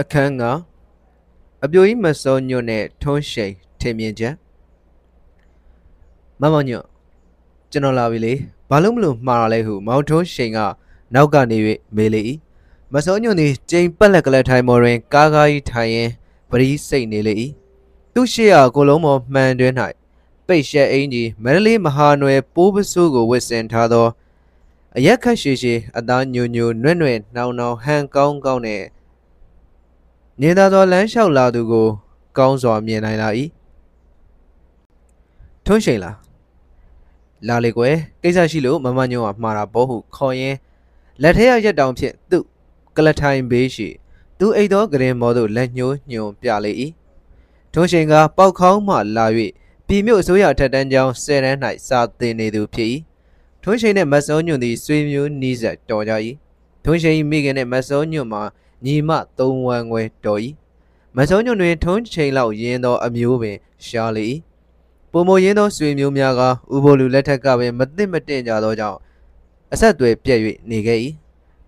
အခန်းကအပြိုကြီးမစောညွန့်နဲ့ထွန်းရှိန်ထင်မြင်ချက်မမညွန့်ကျွန်တော်လာပြီလေဘာလို့မလို့မှားရလဲဟုမောင်ထွန်းရှိန်ကနောက်ကနေ၍မေးလေ၏မစောညွန့်သည်ကျိန်ပက်လက်ကလေးထိုင်မော်တွင် ကားကားကြီးထိုင်ရင်ပရိစိတ်နေလေ၏သူ့ရှေ့ကကိုလုံးမော်မှန်တွင်၌ပိတ်ရှက်အင်းကြီးမန္တလေးမဟာနွယ်ပိုးပစိုးကိုဝစ်စင်ထားသောအရက်ခတ်ရှည်ရှည်အသားညိုညိုနွဲ့နွဲ့နှောင်နှောင်ဟန်ကောင်းကောင်းနဲ့ နေသာသောလမ်းလျှောက်လာသူကို ကောင်းစွာမြင်နိုင်လာ၏ထွန်းရှိန်လားလာလေကွယ်ကိစ္စရှိလို့မမညုံကမှားတာပေါ့ဟုခေါ်ရင်လက်ထဲရရက်တောင်ဖြင့်သူ့ကလထိုင်ဘေးရှိသူအိတ်သောဂရင်မော်သို့လက်ညှိုးညွန်ပြလေ၏ထွန်းရှိန်ကပေါက်ခေါင်းမှလာ၍ပြည်မြို့အစိုးရထက်တန်းကျောင်းဆယ်တန်း၌စာသင်နေသူဖြစ်၏ထွန်းရှိန်နှင့်မတ်စောညွန်သည်ဆွေမျိုးနီးစပ်တော်ကြ၏ထွန်းရှိန်၏မိခင်နှင့်မတ်စောညွန်မှာ ညီမသုံးဝမ်းခွဲတော်၏မစုံညွန့်တွင်ထုံးချိန်လောက်ရင်းသောအမျိုးပင်ရှားလေ၏ပုံမရင်းသောဆွေမျိုးများကဥပိုလ်လူလက်ထက်ကပင်မသိမတင်ကြသောကြောင့်အဆက်အသွယ်ပြက်၍နေခဲ့၏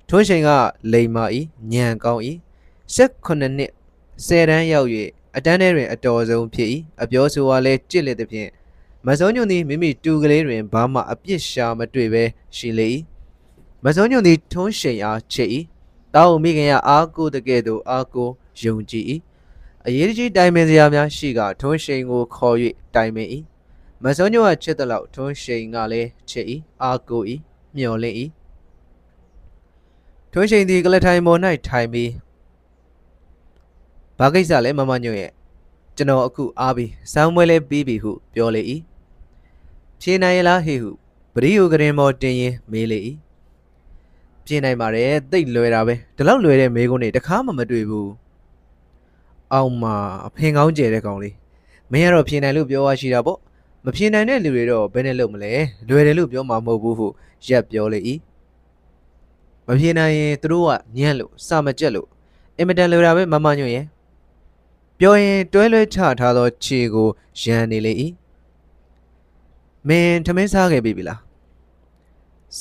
ထုံးချိန်ကလိမ်မာ၏ညံကောင်း၏၁၈နှစ်ဆယ်တန်းရောက်၍အတန်းထဲတွင်အတော်ဆုံးဖြစ်၏အပြောဆိုအားလည်းကြစ်လက်သဖြင့်မစုံညွန့်သည်မိမိတူကလေးတွင်ဘာမှအပြစ်ရှာမတွေ့ဘဲရှိလေ၏မစုံညွန့်သည်ထုံးချိန်အားချစ်၏ တောင်းမိခင်ကအားကိုတကယ်သို့အားကိုယုံကြည်၏အရေးကြီးတိုင်ပင်စရာများရှိကထွန်းရှိန်ကိုခေါ်၍တိုင်ပင်၏မစုံညိုကချစ်သလောက်ထွန်းရှိန်ကလည်းချစ်၏အားကို၏မျှော်လင့်၏ထွန်းရှိန်သည်ကလထိုင်ပေါ်၌ထိုင်ပြီးဘာကိစ္စလဲမမညို့ရဲ့ကျွန်တော်အခုအားပြီးစောင်းပွဲလဲပြီးပြီဟုပြောလေ၏ဖြေနိုင်ရလားဟေဟုပရိယိုကရင်မော်တင်ရင်မေးလေ၏ ပြင်နိုင်ပါတယ်တိတ်လွယ်တာပဲဒီလောက်လွယ်တဲ့မေးခွန်းတွေတခါမှမတွေ့ဘူးအောင်မအဖင်ကောင်းကျဲတဲ့ကောင်လေးမင်းကတော့ပြင်နိုင်လို့ပြောရရှိတာပေါ့မပြင်နိုင်တဲ့လူတွေတော့ဘယ်နဲ့လုပ်မလဲလွယ်တယ်လို့ပြောမှာမဟုတ်ဘူးဟုရက်ပြောလေ၏မပြင်နိုင်ရင်သူတို့ကညံ့လို့စမကြက်လို့အင်မတန်လွယ်တာပဲမမညွန့်ရဲ့ပြောရင်တွဲလွဲချထားသောခြေကိုရန်နေလေ၏မင်းထမင်းစားခဲ့ပြီလား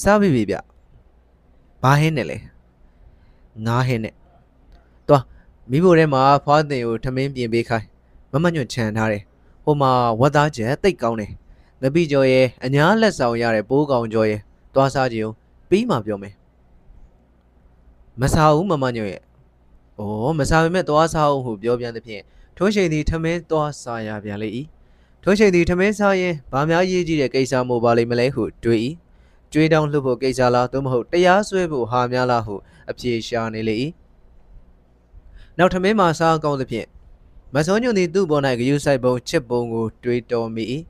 စားပြီပြီဗျ ဘာဟင်းနဲ့လဲငါးဟင်းနဲ့သွားမိဖို့ထဲမှာဖွားတင်ကိုထမင်းပြင်ပေးခိုင်းမမညွန့်ခြံထားတယ်ဟိုမှာဝတ်သားချက်တိတ်ကောင်းတယ်ငပိကျော်ရဲ့အညာလက်ဆောင်ရတဲ့ပိုးကောင်ကျော်ရဲ့သွားစားကြည့်အောင်ပြီးမှပြောမယ်မစားဘူးမမညွန့်ရဲ့ဩမစားပေမဲ့သွားစားအောင်ဟုပြောပြန်သဖြင့်ထိုးချိန်သည်ထမင်းသွားစားရပြန်လေ၏ထိုးချိန်သည်ထမင်းစားရင်ဗာများရေးကြည့်တဲ့ကိစ္စမို့ပါလိမ့်မလဲဟုတွေး၏ ကြွေးတောင်းလှုပ်ဖို့ကိစ္စလားသို့မဟုတ်တရားစွဲဖို့ဟာများလားဟုအပြေရှာနေလေ၏နောက်ထမင်းမှာစားကောင်းသဖြင့်မစောညွန်သည်သူ့ပေါ်၌ဂယုဆိုင်ပုံချစ်ပုံကိုတွေးတော်မိ၏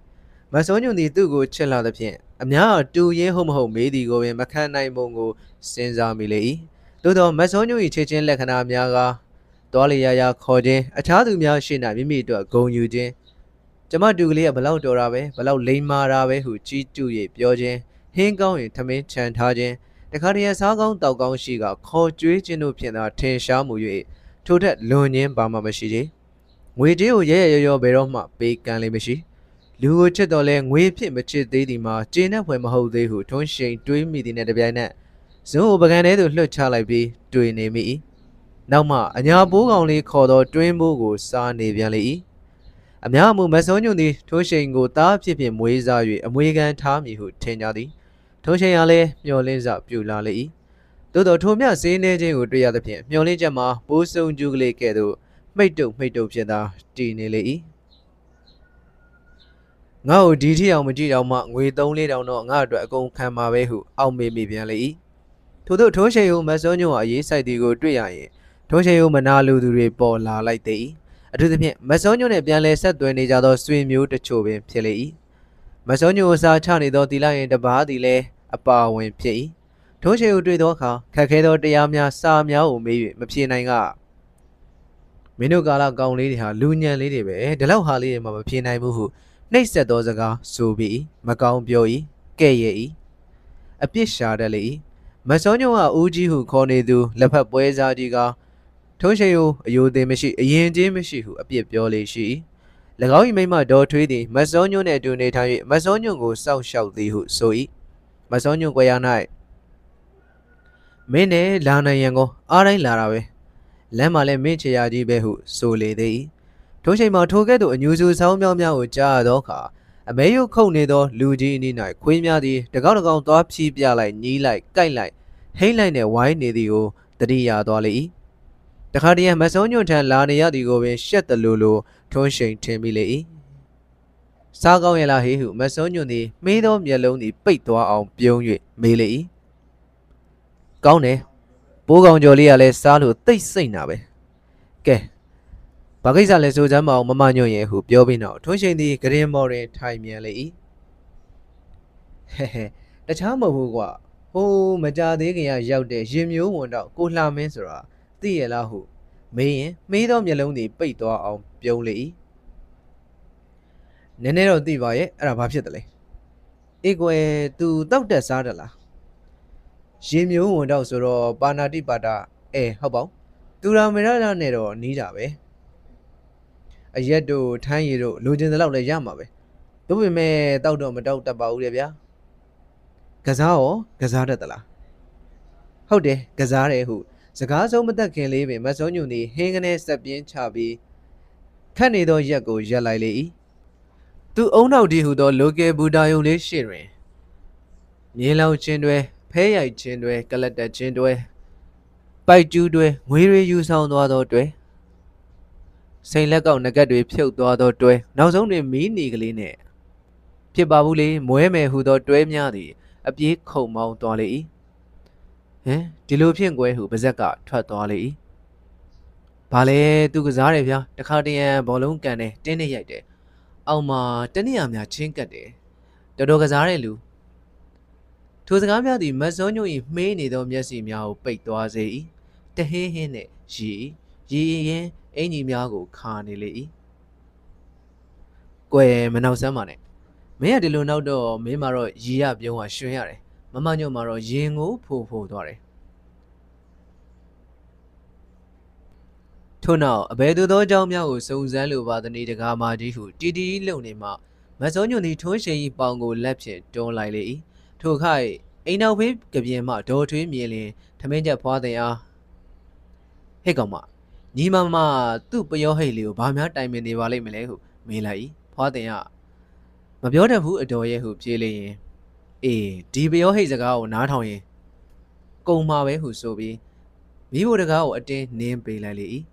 မစောညွန်သည်သူ့ကိုချစ်လာသဖြင့်အများတူရင်းဟုတ်မဟုတ်မေးသည်ကိုပင်မခံနိုင်ပုံကိုစဉ်းစားမိလေ၏သို့သောမစောညွန်၏ချစ်ချင်းလက္ခဏာများကတော်လျာရာခေါ်ခြင်းအခြားသူများရှေ့၌မိမိတို့ဂုံယူခြင်းကျမတူကလေးကဘလောက်တော်တာပဲဘလောက်လိမ္မာတာပဲဟုကြီးကျူ၍ပြောခြင်း ဟင်းကောင်းရင်ထမင်းချန်ထားခြင်းတခါတည်းစားကောင်းတောက်ကောင်းရှိကခေါ်ကြွေးခြင်းတို့ဖြင့်သာထင်ရှားမှု၍ထိုထက်လွန်ခြင်းဘာမှမရှိသေးငွေကြေးကိုရဲရဲရောရောဘယ်တော့မှပေးကမ်းလေးမရှိလူကိုချစ်တော်လဲငွေဖြစ်မချစ်သေးသည်မှာကျေနပ်ဖွယ်မဟုတ်သေးဟုထွန်းရှိန်တွေးမိသည်နဲ့တပြိုင်နက်ဇွန်းကိုပကံထဲသို့လွှတ်ချလိုက်ပြီးတွေ့နေမိ၏နောက်မှအညာပိုးကောင်လေးခေါ်သောတွင်းပိုးကိုစားနေပြန်လေ၏အများအမှုမဆုံးညွန့်သည်ထိုးရှိန်ကိုတားဖြစ်ဖြစ်မွေးစား၍အမွေခံထားမည်ဟုထင်ကြသည် ထိုးရှိန်ကလည်းမျောလင်းစပြူလာလေ၏သို့သောထိုမြဈေးနှဲခြင်းကိုတွေ့ရသဖြင့်မျောလင်းချက်မှာပိုးစုံကျူးကလေးကဲ့သို့မိတ်တုပ်မိတ်တုပ်ဖြစ်သာတည်နေလေ၏ငါ့ကိုဒီထီအောင်မကြည့်တော့မှငွေ3လေးတောင်တော့ငါ့အတွက်အကုန်ခံပါပဲဟုအောက်မေ့မိပြန်လေ၏ထို့သောထိုးရှိန်ကိုမဆုံးညွန့်အရေးစိုက်သည်ကိုတွေ့ရရင်ထိုးရှိန်ကိုမနာလိုသူတွေပေါ်လာလိုက်သည်အထူးသဖြင့်မစောညွန့်နှင့်ပြန်လဲဆက်သွယ်နေကြသောဆွေမျိုးတချို့ပင်ဖြစ်လေ၏မစောညွန့်ကိုစားချနေသောတီလာရင်တပားသည်လည်း အပါဝင်ဖြစ်၏ထိုးချေကိုတွေ့သောအခါခက်ခဲသောတရားများစာများကိုမေး၍မဖြေနိုင်ကမင်းတို့ကာလကောင်းလေးတွေဟာလူညံလေးတွေပဲဒီလောက်ဟာလေးတွေမှမဖြေနိုင်ဘူးဟုနှိပ်ဆက်သောစကားဆိုပြီးမကောင်းပြော၏ကဲ့ရဲ့၏အပြစ်ရှာတတ်လေ၏မစောညုံကဦးကြီးဟုခေါ်နေသူလက်ဖက်ပွဲစားကြီးကထုံးရှိကိုအယိုသေးမရှိအရင်ချင်းမရှိဟုအပြစ်ပြောလေရှိ၎င်း၏မိမဒေါ်ထွေးသည်မစောညွန့်နှင့်အတူနေထိုင်၍မစောညွန့်ကိုစောင့်ရှောက်သည်ဟုဆို၏ မစောညွန့်ကွယ်ရ၌မင်းနဲ့လာနိုင်ရန်ကိုအားတိုင်းလာတာပဲလမ်းမှာလည်းမင်းချရာကြီးပဲဟုဆိုလေသည်ထိုချိန်မှာထိုကဲ့သို့အညူစုဆောင်းမြောင်းများကိုကြားရသောအခါအမဲယုတ်ခုန်နေသောလူကြီးအနီး၌ခွေးများသည်တကောက်တကောင်သွားဖြီးပြလိုက်ညီးလိုက်ကြိုက်လိုက်ဟိမ့်လိုက်နဲ့ဝိုင်းနေသည်ကိုတတိယသွားလေ၏တခါတည်းမစုံညွန့်ထံလာနေရသည်ကိုပင်ရှက်တလူလိုထွန်းရှိန်ထင်မိလေ၏ စားကောင်းရလားဟေးဟုမစုံညွန့်သည်မေးသောမျက်လုံးသည်ပိတ်သွားအောင်ပြုံး၍မေးလေ၏ကောင်းတယ်ပိုးကောင်ကျော်လေးကလည်းစားလို့တိတ်ဆိတ်နာပဲကဲဘာကိစ္စလဲဆိုစမ်းမအောင်မမညွန့်ရဲ့ဟုပြောပြီးနောက်ထွန်းရှိန်သည်ဂရင်မော်တွင်ထိုင်မြန်လေ၏ဟဲဟဲတခြားမဟုတ်ဘူးကွာဟိုးမကြသေးခင်ကရောက်တဲ့ရင်မျိုးဝန်တော့ကိုလှမင်းဆိုတာသိရလားဟုမေးရင်မေးသောမျက်လုံးသည်ပိတ်သွားအောင်ပြုံးလေ၏ နည်းနည်းတော့သိပါရဲ့အဲ့ဒါဘာဖြစ်တယ်လဲအေးကွယ် तू တောက်တက်စားတယ်လားရင်မျိုးဝန်တော့ဆိုတော့ပါဏာတိပါတာအဲဟုတ်ပါဘူးသူရာမေရလာနဲ့တော့နီးတာပဲအရက်တို့ထမ်းရည်တို့လိုချင်တဲ့လောက်လည်းရမှာပဲတို့ပေမဲ့တောက်တော့မတောက်တတ်ပါဘူးလေဗျာကစားရောကစားတတ်သလားဟုတ်တယ်ကစားတယ်ဟုစကားဆုံးမသက်ခင်လေးပင်မစုံညွန်သည်ဟင်းကနေဆက်ပြင်းချပြီးခတ်နေသောရက်ကိုရက်လိုက်လေ၏ သူအုံနောက်ဒီဟုသော local ဘူတာယုံလေးရှိတွင်မြေလောင်ချင်းတွေဖဲရိုက်ချင်းတွေကလတ်တက်ချင်းတွေပိုက်ကျူးတွေငွေတွေယူဆောင်သွားသောတွေစိန်လက်ကောက်ငကက်တွေဖြုတ်သွားသောတွဲနောက်ဆုံးတွင်မီးနီကလေးနှင့်ဖြစ်ပါဘူးလေမွဲမယ်ဟုသောတွဲများသည်အပြေးခုံမောင်းသွားလေ၏ဟမ်ဒီလိုဖြင့်ကွဲဟုပါဇက်ကထွက်သွားလေ၏ဘာလဲသူကစားတယ်ဗျာတခါတရံဘောလုံးကန်တယ်တင်းနဲ့ရိုက်တယ် အောက်မှာတနည်းအားများချင်းကတ်တယ်တော်တော်ကစားတဲ့လူထိုစကားများသည်မတ်စုံညို၏မှေးနေသောမျက်စိများကိုပိတ်သွားစေ၏တဟင်းဟင်းနှင့်ရီရီရင်အင်ကြီးများကိုခါနေလေ၏ကွယ်မနောက်ဆမ်းပါနဲ့မင်းကဒီလိုနောက်တော့မင်းမတော့ရီရပြုံးကရွှင်ရတယ်မမညွန့်မှာတော့ရင်ကိုဖိုးဖိုးသွားတယ် ထို့နောက်အဘယ်သူသောအကြောင်းများကိုစုံစမ်းလိုပါသနည်းတကားမာကြီးဟုတီတီလုံနေမှမစုံညွန့်သည်ထွန်းရှိန်၏ပေါင်ကိုလက်ဖြင့်တွန်းလိုက်လေ၏ထိုခိုက်အိမ်နောက်ဖေးကပြင်းမှဒေါ်ထွေးမြင်လင်ထမင်းချက်ဖွာတဲ့အားဟဲ့ကောင်မညီမမသူ့ပယောဟိတ်လေးကိုဘာများတိုင်ပင်နေပါလိမ့်မလဲဟုမေးလိုက်၏ဖွာတဲ့အားမပြောတတ်ဘူးအတော်ရဲ့ဟုပြေးလေရင်အေးဒီပယောဟိတ်စကားကိုနားထောင်ရင်ကုံမှာပဲဟုဆိုပြီးမိဖို့တကားကိုအတင်းနင်းပေးလိုက်လေ၏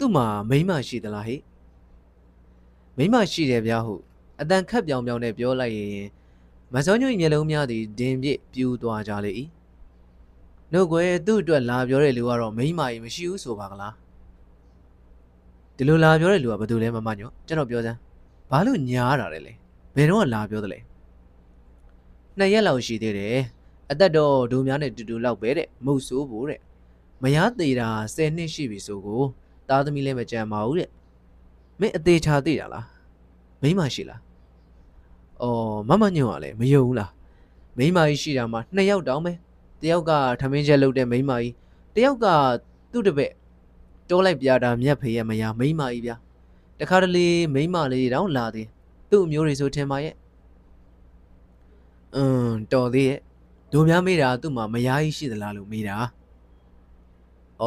သူ့မှာမိန်းမရှိသလားဟိမိန်းမရှိတယ်ဗျာဟုအတန်ခတ်ပြောင်ပြောင်နဲ့ပြောလိုက်ရင်မစောညွန့်မျက်လုံးများသည်ဒင်ပြစ်ပြူးသွားကြလေ၏နှုတ်ကွယ်သူ့အတွက်လာပြောတဲ့လူကတော့မိန်းမကြီးမရှိဘူးဆိုပါကလားဒီလိုလာပြောတဲ့လူကဘယ်သူလဲမမညောကျွန်တော်ပြောစမ်းဘာလို့ညားတာလဲလဲဘယ်တော့လာပြောသလဲနှစ်ရက်လောက်ရှိသေးတယ်အသက်တော့ဒိုများနဲ့တူတူလောက်ပဲတဲ့မုတ်ဆိုးဖို့တဲ့မရသေးတာ10နှစ်ရှိပြီဆိုကို သားသမီးလည်းမကြံပါဘူးတဲ့မင်းအသေးချာသေးတာလားမိမရှိလားအော်မမညွန့်ကလည်းမယုံဘူးလားမိမကြီးရှိတာမှနှစ်ယောက်တောင်းပဲတယောက်ကထမင်းချက်လုပ်တဲ့မိမကြီးတယောက်ကသူ့တပည့်တိုးလိုက်ပြတာမြက်ဖေးရမရမိမကြီးဗျာတခါတလေမိမလေးတောင်လာသေးသူ့အမျိုးတွေဆိုထင်ပါရဲ့อืมတော်သေးရဲ့ဒိုများမေးတာသူ့မှာမယားကြီးရှိသလားလို့မေးတာဩ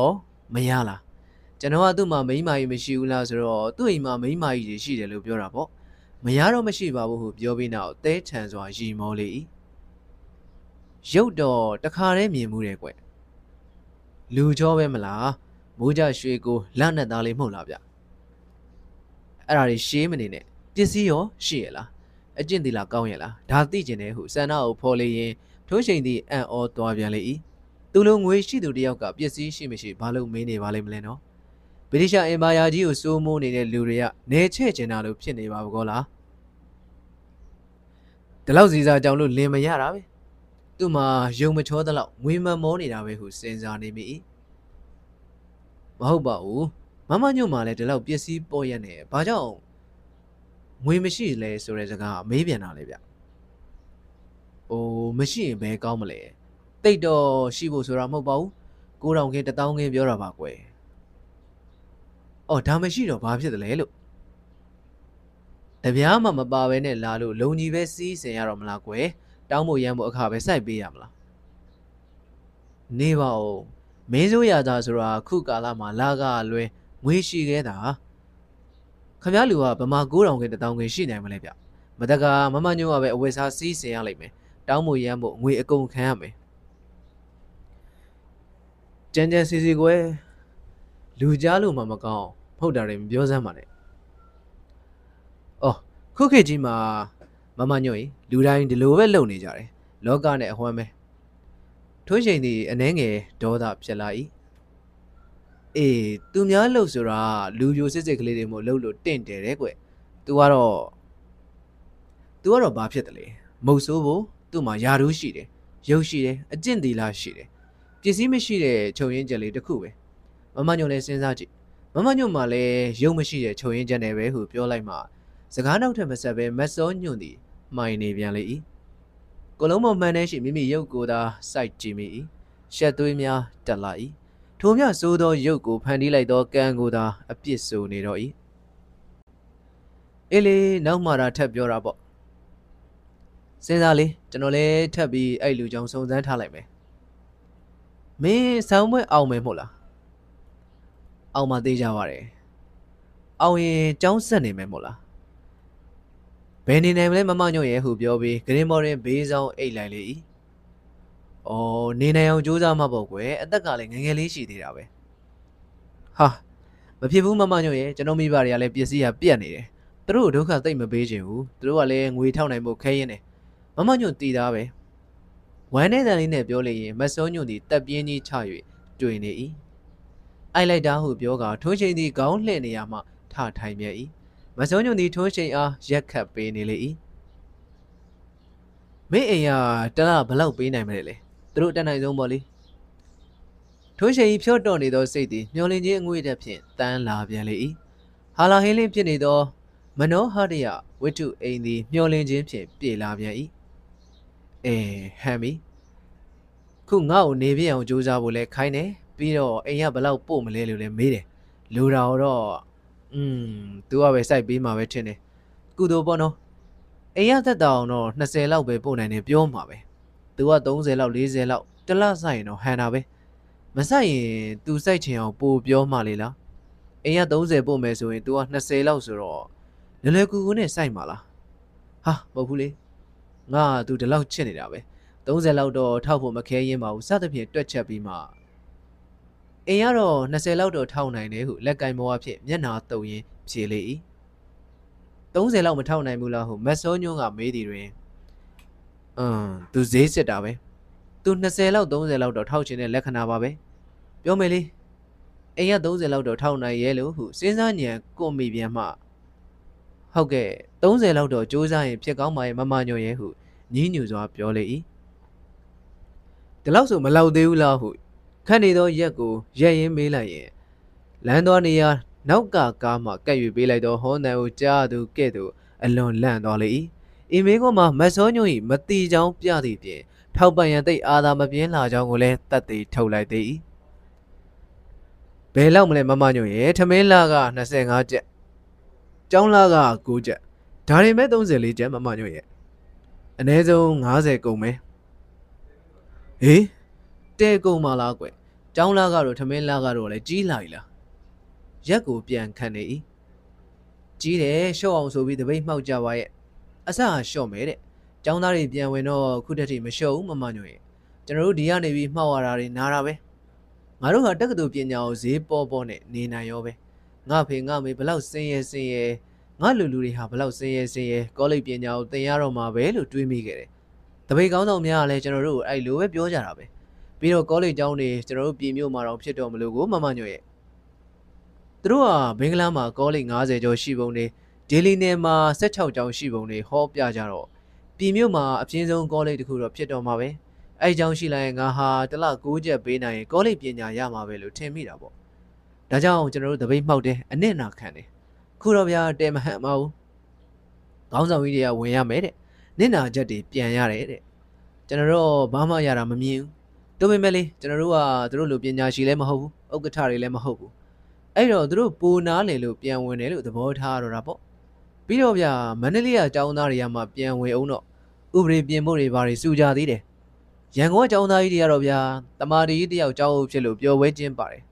မယားလား ကျွန်တော်ကသူ့မှာမိန်းမကြီးမရှိဘူးလားဆိုတော့သူ့အိမ်မှာမိန်းမကြီးတွေရှိတယ်လို့ပြောတာပေါ့မရတော့မရှိပါဘူးဟုပြောပြီးနောက်သဲထန်စွာရီမောလေ၏ရုပ်တော့တခါတည်းမြင်မှုတယ်ကွလူကြောပဲမလားမိုးကြရွှေကိုလက်နဲ့သားလေးမဟုတ်လားဗျအဲ့ဒါတွေရှေးမနေနဲ့ပစ္စည်းရောရှိရလားအကျင့်သီလားကောင်းရလားဒါသိကျင်တယ်ဟုစန္ဒကိုဖော်လေရင်ထိုးချိန်သည်အံ့ဩသွားပြန်လေ၏သူလိုငွေရှိသူတယောက်ကပစ္စည်းရှိမရှိဘာလို့မင်းနေပါလိမ့်မလဲနော် ဗြိတိရှအင်ပါယာကြီးကိုစိုးမိုးနေတဲ့လူတွေကနေချဲ့ကျင်တာလို့ဖြစ်နေပါဘကောလားဒီလောက်စီစားကြောင်လို့လင်မရတာပဲသူ့မှာယုံမချောသလောက်ငွေမမောနေတာပဲဟုစဉ်းစားနေမိမဟုတ်ပါဘူးမမညွန့်မှလည်းဒီလောက်ပစ္စည်းပေါ်ရက်နေဘာကြောင့်ငွေမရှိလဲဆိုတဲ့စကားမေးပြန်တာလေဗျ။အိုးမရှိရင်ဘယ်ကောင်းမလဲ။တိတ်တော့ရှိဖို့ဆိုတာမဟုတ်ပါဘူး။9000ခင်း1000ခင်းပြောတာပါကွယ်။ အော်ဒါမရှိတော့ဘာဖြစ်တယ်လဲလို့တပြားမှမပါဘဲနဲ့လာလို့လုံကြီးပဲစီးစင်ရတော့မလားကွယ်တောင်းဖို့ရမ်းဖို့အခါပဲစိုက်ပေးရမလားနေပါဦးမင်းစိုးရသားဆိုတာခုကာလမှာလာကလွဲငွေရှိခဲ့တာခမရလူကဗမာ9000ခင်း1000ခင်းရှိနိုင်မလဲဗျမတက်ကမမညို့ကပဲအဝယ်စားစီးစင်ရလိမ့်မယ်တောင်းမရမ်းဖို့ငွေအကုန်ခံရမယ်ကြမ်းကြမ်းစီစီကွယ် လူကြားလို့မှမကောင်းဖုတ်တာတွေမပြောစမ်းပါနဲ့အော်ခုခေတ်ကြီးမှာမမညို့ရေလူတိုင်းဒီလိုပဲလုပ်နေကြတယ်လောကနဲ့အဟွမ်းပဲထိုးချိန်ဒီအနှဲငယ်ဒေါသဖြစ်လာ၏အေးသူများလှုပ်ဆိုတာလူပြိုစစ်စစ်ကလေးတွေမို့လှုပ်လို့တင့်တယ်တဲ့ကွ။ तू ကတော့ तू ကတော့ဘာဖြစ်တယ်လဲမုတ်ဆိုးဖို့သူ့မှာယာရူးရှိတယ်ရုပ်ရှိတယ်အကျင့်သီလရှိတယ်ပစ္စည်းမရှိတဲ့ခြုံရင်းချက်လေးတစ်ခုပဲ မမညုံလည်းစဉ်းစားကြည့်မမညုံမှလည်းရုပ်မရှိတဲ့ခြုံရင်းချက်နဲ့ပဲဟုပြောလိုက်မှစကားနောက်ထပ်မဆက်ပဲမက်စောညွန့်သည်မှိုင်နေပြန်လေ၏ကိုလုံးမမှန်တဲ့ရှိမိမိရုပ်ကိုယ်သာစိုက်ကြည့်မိ၏ရှက်သွေးများတက်လာ၏ထိုမြဆိုးသောရုပ်ကိုဖန်တီးလိုက်သောကံကိုသာအပြစ်ဆိုနေတော့၏အေးလေနောက်မှတာထပ်ပြောတာပေါ့စဉ်းစားလေကျွန်တော်လည်းထပ်ပြီးအဲ့လူကြောင့်စုံစမ်းထားလိုက်မယ်မင်းဆောင်းပွဲအောင်မယ်မဟုတ်လား အောင်မသေးကြပါနဲ့အောင်ရင်ကြောင်းဆက်နေမယ်မဟုတ်လားဘယ်နေနိုင်မလဲမမညွန့်ရဲ့ဟုပြောပြီးဂရင်းမော်ရင်ဘေးဆောင်အိတ်လိုက်လေ၏။အော်နေနိုင်အောင်ကြိုးစားမှပေါ့ကွယ်အသက်ကလည်းငယ်ငယ်လေးရှိသေးတာပဲ။ဟာမဖြစ်ဘူးမမညွန့်ရဲ့ကျွန်တော်မိဘတွေကလည်းပစ္စည်းကပြက်နေတယ်။သူတို့ဒုက္ခသိမ့်မပေးချင်ဘူး။သူတို့ကလည်းငွေထောက်နိုင်ဖို့ခဲရင်တယ်။မမညွန့်တည်သားပဲ။ဝမ်းနဲ့တန်လေးနဲ့ပြောလေရင်မစောညွန့်သည်တက်ပြင်းကြီးချ၍တွေ့နေ၏။ အိုက်လိုက်တာဟုပြောကထိုးချိန်သည်ခေါင်းလှည့်နေရမှထထိုင်မြဲ၏။မစောညွန့်သည်ထိုးချိန်အားရက်ခတ်ပေးနေလေ၏။မင်းအိမ်ကတလားဘလောက်ပေးနိုင်မလဲလေ။သူတို့တက်နိုင်ဆုံးပေါ့လေ။ထိုးချိန်ဖြော့တော့နေသောစိတ်သည်မျောလင်းခြင်းအငွေ့တဲ့ဖြင့်တန်းလာပြန်လေ၏။ဟာလာဟင်းလင်းဖြစ်နေသောမနောဟရယဝိတုအိမ်သည်မျောလင်းခြင်းဖြင့်ပြေလာပြန်၏။အဲဟမ်မီခုငါ့ကိုနေပြအောင်ကြိုးစားဖို့လဲခိုင်းတယ် ပြီးတော့အိမ်ကဘလောက်ပို့မလဲလို့လည်းမေးတယ်လူတော်တော့อืม तू ကပဲစိုက်ပေးမှာပဲထင်တယ်ကုသိုလ်ပေါ့နော်အိမ်ရသက်တောင်တော့20လောက်ပဲပို့နိုင်တယ်ပြောမှာပဲ तू က30လောက်40လောက်တလဆိုင်ရင်တော့ဟန်တာပဲမဆိုင်ရင် तू စိုက်ချင်အောင်ပို့ပြောမှလေလားအိမ်က30ပို့မယ်ဆိုရင် तू က20လောက်ဆိုတော့လွယ်လွယ်ကူကူနဲ့စိုက်မှာလားဟာမဟုတ်ဘူးလေငါ तू ဒီလောက်ချစ်နေတာပဲ30လောက်တော့ထောက်ဖို့မခဲရင်ပါဘူးစသဖြင့်တွက်ချက်ပြီးမှ အိမ်ကတော့20လောက်တော့ထောက်နိုင်တယ်ဟုလက်ကင်မောအဖြစ်မျက်နာတုပ်ရင်းဖြေလေ၏30လောက်မထောက်နိုင်ဘူးလားဟုမက်ဆောညွန်းကမေးသည်တွင်အင်းသူဈေးစစ်တာပဲသူ20လောက်30လောက်တော့ထောက်ချင်တဲ့လက္ခဏာပါပဲပြောမယ်လေအိမ်က30လောက်တော့ထောက်နိုင်ရဲ့လို့ဟုစဉ်းစားညံကွန်မိပြန်မှဟုတ်ကဲ့30လောက်တော့စူးစမ်းရင်ဖြစ်ကောင်းပါရဲ့မမညွန့်ရဲ့ဟုညင်းညူစွာပြောလေ၏ဒီလောက်ဆိုမလောက်သေးဘူးလားဟု ခန့်နေသောရက်ကိုရက်ရင်းမေးလိုက်ရင်လမ်းသွားနေရာနောက်ကကားမှကပ်၍ပေးလိုက်သောဟွန်တန်ကိုကြားသူကဲ့သို့အလွန်လန့်သွားလေ၏အီမေကမှမတ်စောညွန့်၏မတီချောင်းပြသည့်ဖြင့်ထောက်ပံ့ရန်သိအာသာမပြင်းလာကြောင်းကိုလည်းတတ်သိထုတ်လိုက်သေး၏ဘယ်လောက်မလဲမမညွန့်ရဲ့ထမင်းလာက25ကျပ်ကျောင်းလာက9ကျပ်ဒါရင်မဲ့34ကျပ်မမညွန့်ရဲ့အနည်းဆုံး90ကုန်မယ်ဟေး တဲကုန်ပါလားကွ။ကျောင်းလာကတော့ထမင်းလာကတော့လည်းကြီးလာ ਈ လား။ရက်ကိုပြန်ခံနေ၏။ကြီးတယ်ရှော့အောင်ဆိုပြီးတပိတ်မှောက်ကြပါရဲ့။အစအရှော့မယ်တဲ့။ကျောင်းသားတွေပြန်ဝင်တော့ခုတည်းထိမရှော့ဘူးမမညွန့်ရဲ့။ကျွန်တော်တို့ဒီကနေပြီးမှောက်ရတာတွေနားတာပဲ။ငါတို့ဟာတက္ကသိုလ်ပညာကိုဈေးပေါ်ပေါ်နဲ့နေနိုင်ရောပဲ။ငါဖေငါမေဘလောက်စင်းရဲစင်းရဲငါလူလူတွေဟာဘလောက်စင်းရဲစင်းရဲကောလိပ်ပညာကိုသင်ရတော့မှာပဲလို့တွေးမိခဲ့တယ်။တပိတ်ကောင်းဆောင်များကလည်းကျွန်တော်တို့အဲ့လိုပဲပြောကြတာပဲ။ ပြီးတော့ကောလိပ်ကျောင်းတွေကျွန်တော်တို့ပြည်မြို့မှာတော့ဖြစ်တော်မလို့ကိုမမညွတ်ရဲ့သူတို့ဟာမင်္ဂလာမှာကောလိပ်90ကျော်ရှိပုံတွေဒေလီနယ်မှာ16ကျောင်းရှိပုံတွေဟောပြကြတော့ပြည်မြို့မှာအပြင်းဆုံးကောလိပ်တစ်ခုတော့ဖြစ်တော်မှာပဲအဲ့ကျောင်းရှိလိုက်ရင်ငါဟာတစ်လ6ချက်ပေးနိုင်ရင်ကောလိပ်ပညာရမှာပဲလို့ထင်မိတာပေါ့ဒါကြောင့်ကျွန်တော်တို့တပိတ်မှောက်တယ်အနစ်နာခံတယ်ခုတော့ဗျာတဲမဟန်မအောင်ခေါင်းဆောင်ကြီးတွေကဝင်ရမယ်တဲ့နစ်နာချက်တွေပြန်ရတယ်တဲ့ကျွန်တော်တို့ဘာမှရတာမမြင်ဘူး ဒါပေမဲ့လေကျွန်တော်တို့ကသူတို့လိုပညာရှိလည်းမဟုတ်ဘူးဥက္ကဋ္ဌတွေလည်းမဟုတ်ဘူးအဲ့တော့သူတို့ပိုနားလေလို့ပြန်ဝင်တယ်လို့သဘောထားတော့တာပေါ့ပြီးတော့ဗျာမန္တလေးကចောင်းသားတွေကမှပြန်ဝင်အောင်တော့ဥပဒေပြင်ဖို့တွေဘာတွေစုကြသေးတယ်ရန်ကုန်ကကျောင်းသားကြီးတွေကတော့ဗျာတမာတီကြီးတယောက်ကျောင်းအုပ်ဖြစ်လို့ပျော်ပွဲကျင်းပါတယ်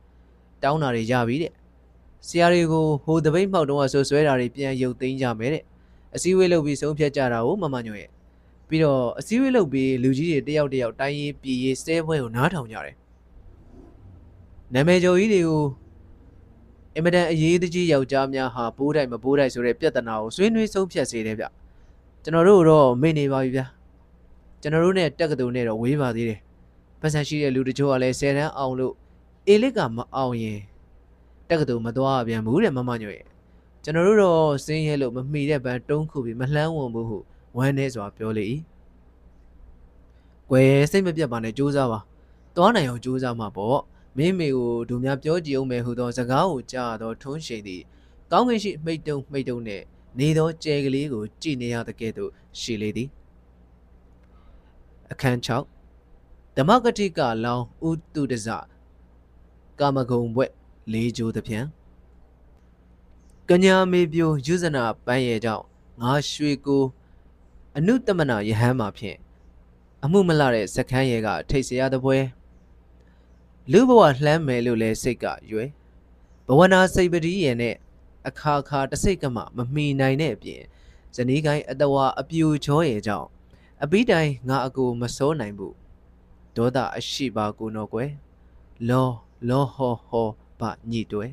တောင်းတာတွေရပြီတဲ့ဆရာတွေကိုဟိုတပိတ်မှောက်တုံးကဆွဆွဲတာတွေပြန်ရုပ်သိမ်းကြမယ်တဲ့အစည်းအဝေးလုပ်ပြီးဆုံးဖြတ်ကြတာကိုမမညွန့်ရဲ့ ပြီးတော့အစည်းအဝေးလုပ်ပြီးလူကြီးတွေတယောက်တယောက်တိုင်းရေးပြည်ရေးစဲပွဲကိုနားထောင်ကြတယ်နာမည်ကျော်ကြီးတွေကိုအင်မတန်အရေးတကြီးယောက်ျားများဟာပိုးတိုက်မပိုးတိုက်ဆိုတဲ့ပြဿနာကိုဆွေးနွေးဆုံးဖြတ်စေတယ်ဗျကျွန်တော်တို့တော့မေ့နေပါပြီဗျာကျွန်တော်တို့နဲ့တက်ကတူနဲ့တော့ဝေးပါသေးတယ်ပတ်စံရှိတဲ့လူတချို့ကလည်း10တန်းအောင်လို့အေလစ်ကမအောင်ရင်တက်ကတူမသွားပြန်ဘူးတဲ့မမညွန့်ရဲ့ကျွန်တော်တို့တော့စင်းရဲလို့မမှီတဲ့ဘန်တုံးခုပြီးမလှမ်းဝင်ဘူးဟု ဝမ်းနေစွာပြောလေ၏ကွယ်စိတ်မပြတ်ပါနဲ့ကြိုးစားပါသွားနိုင်အောင်ကြိုးစားမှာပေါ့မင်းမေကိုဒုများပြောကြည့်အောင်မယ်ဟူသောစကားကိုကြားသောထုံးရှိန်သည်ကောင်းကင်ရှိမိတ်တုံမိတ်တုံနှင့်နေသောကြဲကလေးကိုကြည်နေရတဲ့ကဲ့သို့ရှိလေသည်အခန်း6ဓမ္မဂတိကလောင်းဥတုဒဇကာမဂုံဘွဲ့လေးကျိုးသဖြင့်ကညာမေပြိုယူဇနာပန်းရဲ့ကြောင့်ငါရွှေကို အနုတမနာယဟန်မှာဖြင့်အမှုမလှတဲ့စကန်းရဲကထိတ်ဆရာသပွဲလူဘဝလှမ်းမယ်လို့လဲစိတ်ကရွယ်ဘဝနာစိတ်ပတိရဲ့နဲ့အခါခါတစိတ်ကမှမမီနိုင်တဲ့အပြင်ဇနီးကိုင်းအတဝါအပြူချောရဲကြောင့်အပိတိုင်ငါအကိုမစိုးနိုင်ဘူးဒေါသအရှိပါကိုတော့ကွယ်လောလောဟောဟောဗညိတွဲ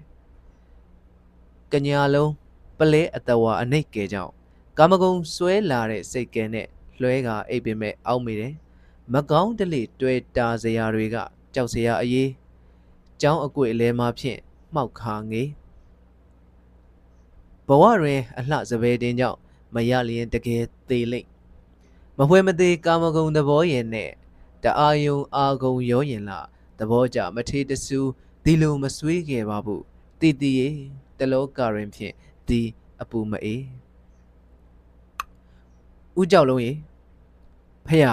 ကညာလုံးပလဲအတဝါအနှိတ်ကဲကြောင့် ကာမဂုံဆွဲလာတဲ့စိတ်ကဲနဲ့လွှဲကအိပ်ပင်မဲ့အောက်မိတယ်မကောင်းတလေတွေ့တာစရာတွေကကြောက်စရာအရေးကျောင်းအကွေအလဲမှဖြင့်မှောက်ခါငေးဘဝတွင်အလှစပယ်တင်ကြောင့်မရလျင်တကယ်သေးလိမ့်မဖွဲမသေးကာမဂုဏ်သဘောရင်နဲ့တအာယုံအာဂုံရောရင်လာသဘောကြမထေတဆူဒီလိုမဆွေးခဲ့ပါဘူးတီတီရေတလောကရင်ဖြင့်ဒီအပူမအေး ဥကြောက်လုံးရေဖះ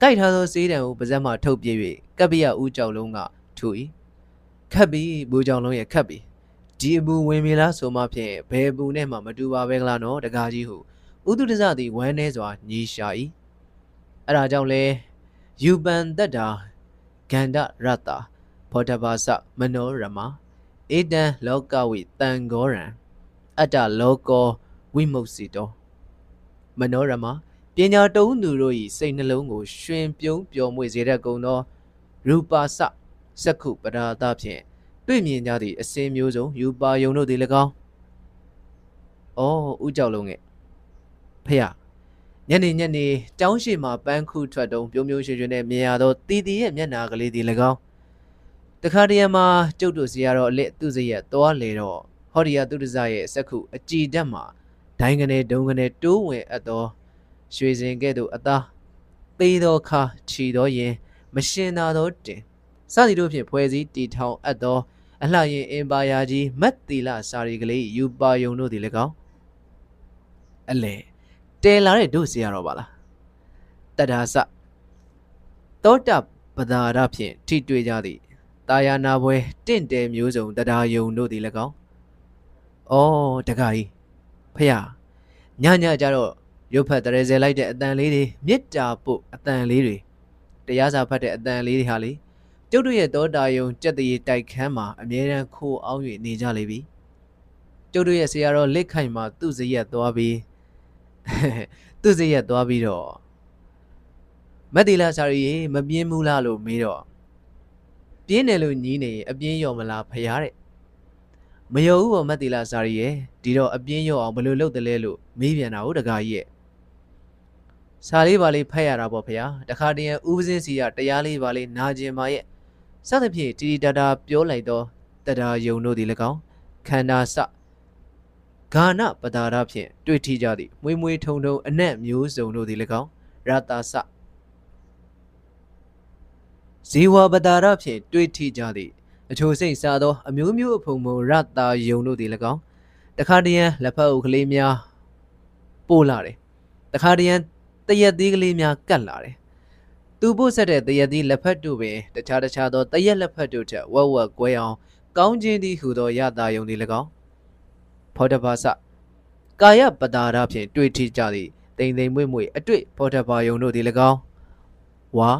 ကြိုက်ထားသောစေးတံကိုပါဇက်မှထုတ်ပြ၍ကပ္ပိယဥကြောက်လုံးကထူ၏ခတ်ပြီးဘူကြောက်လုံးရဲ့ခတ်ပြီးဒီအပူဝင်ပြီလားဆိုမှဖြင့်ဘယ်ပူနဲ့မှမတူပါပဲကလားနော်တကားကြီးဟုဥတုဒဇသည်ဝမ်းနေစွာညီရှာ၏အဲ့ဒါကြောင့်လဲယူပန်သက်တာဂန္ဓရတ္တာဖောတဘာစမနောရမဧတံလောကဝိတံဂောရံအတ္တလောကောဝိမု ക്തി တော မနောရမပညာတုံးသူတို့၏စိတ်နှလုံးကိုရွှင်ပြုံးပျော်မွေ့စေတတ်ကုန်သောရူပါစစက္ခုပဒါသဖြင့်တွေ့မြင်ကြသည့်အစင်းမျိုးစုံယူပါယုံတို့သည်၎င်း။အော်ဥကြောက်လုံးငယ်ဖះညနေညနေတောင်းရှိမှာပန်းခုထွက်တုံပြုံးပြုံးရွှင်ရွှင်နဲ့မြင်ရသောတီတီရဲ့မျက်နာကလေးသည်၎င်းတခါတရံမှာကျုပ်တို့စီရတော့အလက်သူစရက်သွားလေတော့ဟောဒီယာသူတစရဲ့စက္ခုအကြည်တက်မှာ ဒိုင်းကနေဒုံကနေတိုးဝင်အပ်သောရွှေစင်ကဲ့သို့အသားသေးသောခါခြီသောရင်မရှင်သာသောတင်စသည်တို့ဖြင့်ဖွဲ့စည်းတီထောင်အပ်သောအလှရင်အင်ပါယာကြီးမတ်တီလာစာရီကလေးယူပါယုံတို့သည်၎င်းအလေတဲလာတဲ့တို့စီရတော့ပါလားတဒါစတောတပဒါရဖြင့်ထိတွေ့ကြသည်တာယာနာပွဲတင့်တယ်မျိုးစုံတရားယုံတို့သည်၎င်းဩတခါကြီး ဖះညညကြတော့ရုပ်ဖတ်တရေစဲလိုက်တဲ့အတန်လေးတွေမေတ္တာပို့အတန်လေးတွေတရားစာဖတ်တဲ့အတန်လေးတွေဟာလေကျုပ်တို့ရဲ့သောတာယုံကြက်တရေတိုက်ခန်းမှာအမြဲတမ်းခိုးအောင်၍နေကြလေပြီကျုပ်တို့ရဲ့ဆရာတော်လက်ခိုင်မှာသူ့စရက်သွားပြီးသူ့စရက်သွားပြီးတော့မတ်တီလာစာရီမပြင်းဘူးလားလို့မေးတော့ပြင်းတယ်လို့ညီးနေရင်အပြင်းရော်မလားဖရားတဲ့ မယုံဘူးပေါ့မတ်တီလာစာရီရဲ့ဒီတော့အပြင်းရော့အောင်ဘယ်လိုလုပ်တယ်လဲလို့မေးပြန်တာဟုတ်တကားကြီးရဲ့စာလေးပါလေးဖတ်ရတာပေါ့ဖရားတခါတည်းဥပစင်းစီကတရားလေးပါလေးနာကျင်ပါရဲ့စသဖြင့်တီတီတာတာပြောလိုက်တော့တရားယုံတို့သည်၎င်းခန္ဓာစဂာနပတာရဖြင့်တွေ့ထိကြသည်မွေးမွေးထုံထုံအနက်မျိုးစုံတို့သည်၎င်းရတာစဇေဝပတာရဖြင့်တွေ့ထိကြသည် အချိုစိတ်စားသောအမျိုးမျိုးအဖုံဖုံရတာယုံတို့သည်၎င်းတခါတရံလက်ဖက်အုပ်ကလေးများပို့လာတယ်တခါတရံတရက်သေးကလေးများကတ်လာတယ်သူပို့ဆက်တဲ့တရက်သီးလက်ဖက်တို့ပင်တခြားတခြားသောတရက်လက်ဖက်တို့ထက်ဝက်ဝက်ကွဲအောင်ကောင်းခြင်းသည်ဟူသောရတာယုံသည်၎င်းဖောတဘာစကာယပတာရဖြင့်တွေ့ထိကြသည့်တိမ်တိမ်မွေ့မွေ့အတွေ့ဖောတဘာယုံတို့သည်၎င်းဝါ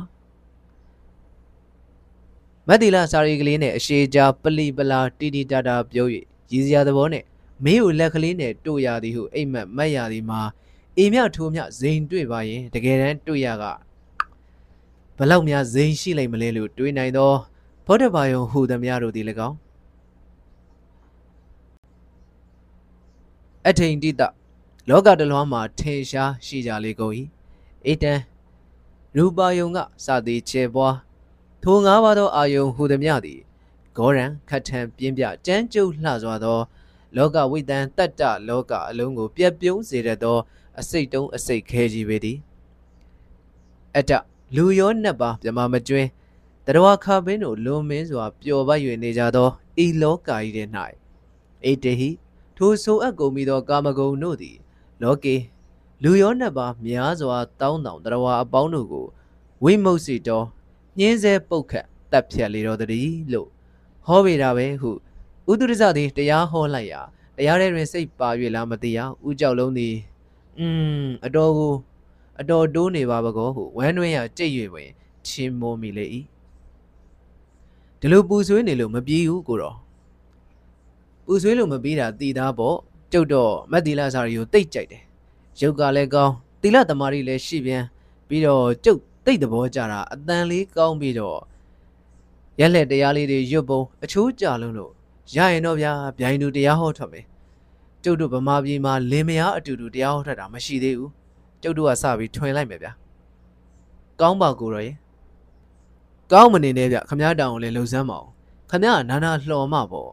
မတ်တီလာစာရီကလေးနဲ့အရှိကြားပလီပလာတီတီတာတာပြော၍ရည်စရာသဘောနဲ့မင်းကိုလက်ကလေးနဲ့တို့ရသည်ဟုအိမ်မက်မက်ရသည်မှာအိမ်မြထိုးမြဇိန်တွေ့ပါရင်တကယ်တမ်းတွေ့ရကဘလောက်များဇိန်ရှိလိမ့်မလဲလို့တွေးနိုင်သောဘောဓဘာယုံဟူသည်များတို့သည်၎င်းအထိန်တိတလောကတလွှားမှာထင်ရှားရှိကြလေကုန်၏အေတံရူပါယုံကစသည်ချေပွား ထိုငါးပါးသောအာယုံဟူသည်များသည်ဂောရံခတ်ထံပြင်းပြကြမ်းကြုတ်လှစွာသော လောကဝိတံတတ္တလောကအလုံးကို ပြက်ပြုံးစေတတ်သော အစိတ်တုံးအစိတ်ခဲကြီးပေသည်အတ္တလူရောနှက်ပါမြမမကျွင်းတရဝခပင်းတို့လွန်မင်းစွာပျော်ပတ်၍နေကြသောဤလောကကြီးထဲ၌အေတဟိထိုဆိုအပ်ကုန်ပြီးသော ကာမဂုဏ်တို့သည် လောကေလူရောနှက်ပါများစွာတောင်းတောင်တရဝအပေါင်းတို့ကိုဝိမုတ်စီတော် ညင်းဆဲပုတ်ခတ်တပ်ဖြတ်လေတော်တည်းလို့ဟောပေတာပဲဟုဥဒုရဇသည်တရားဟောလိုက်ရာတရားထဲတွင်စိတ်ပါ၍လားမသိရဥကြောက်လုံးသည်อืมအတော်ကိုအတော်တိုးနေပါဘကောဟုဝမ်းတွင်းရကြိတ်၍ပင်ချင်းမောမိလေ၏ဒီလိုပူဆွေးနေလို့မပြေးဘူးကိုတော့ပူဆွေးလို့မပြေးတာတည်သားပေါ့ကျုပ်တော့မတ်တီလာစာရီကိုတိတ်ကြိုက်တယ်ရုပ်ကလည်းကောင်းတီလာတမာရီလည်းရှိပြန်ပြီးတော့ကျုပ် တိတ်သဘောကြတာအတန်လေးကောင်းပြီးတော့ရက်လက်တရားလေးတွေရွတ်ပုံအချိုးကြလုံးလို့ရရင်တော့ဗျာဗျိုင်းသူတရားဟောထွက်မယ်ကျုပ်တို့ဗမာပြည်မှာလင်မယားအတူတူတရားဟောထွက်တာမရှိသေးဘူးကျုပ်တို့ကစပြီးထွင်လိုက်မယ်ဗျာကောင်းပါကိုရောရေကောင်းမနေနဲ့ဗျခမည်းတောင်ကိုလည်းလှုပ်စမ်းမအောင်ခမည်းကနာနာလှော်မပေါ့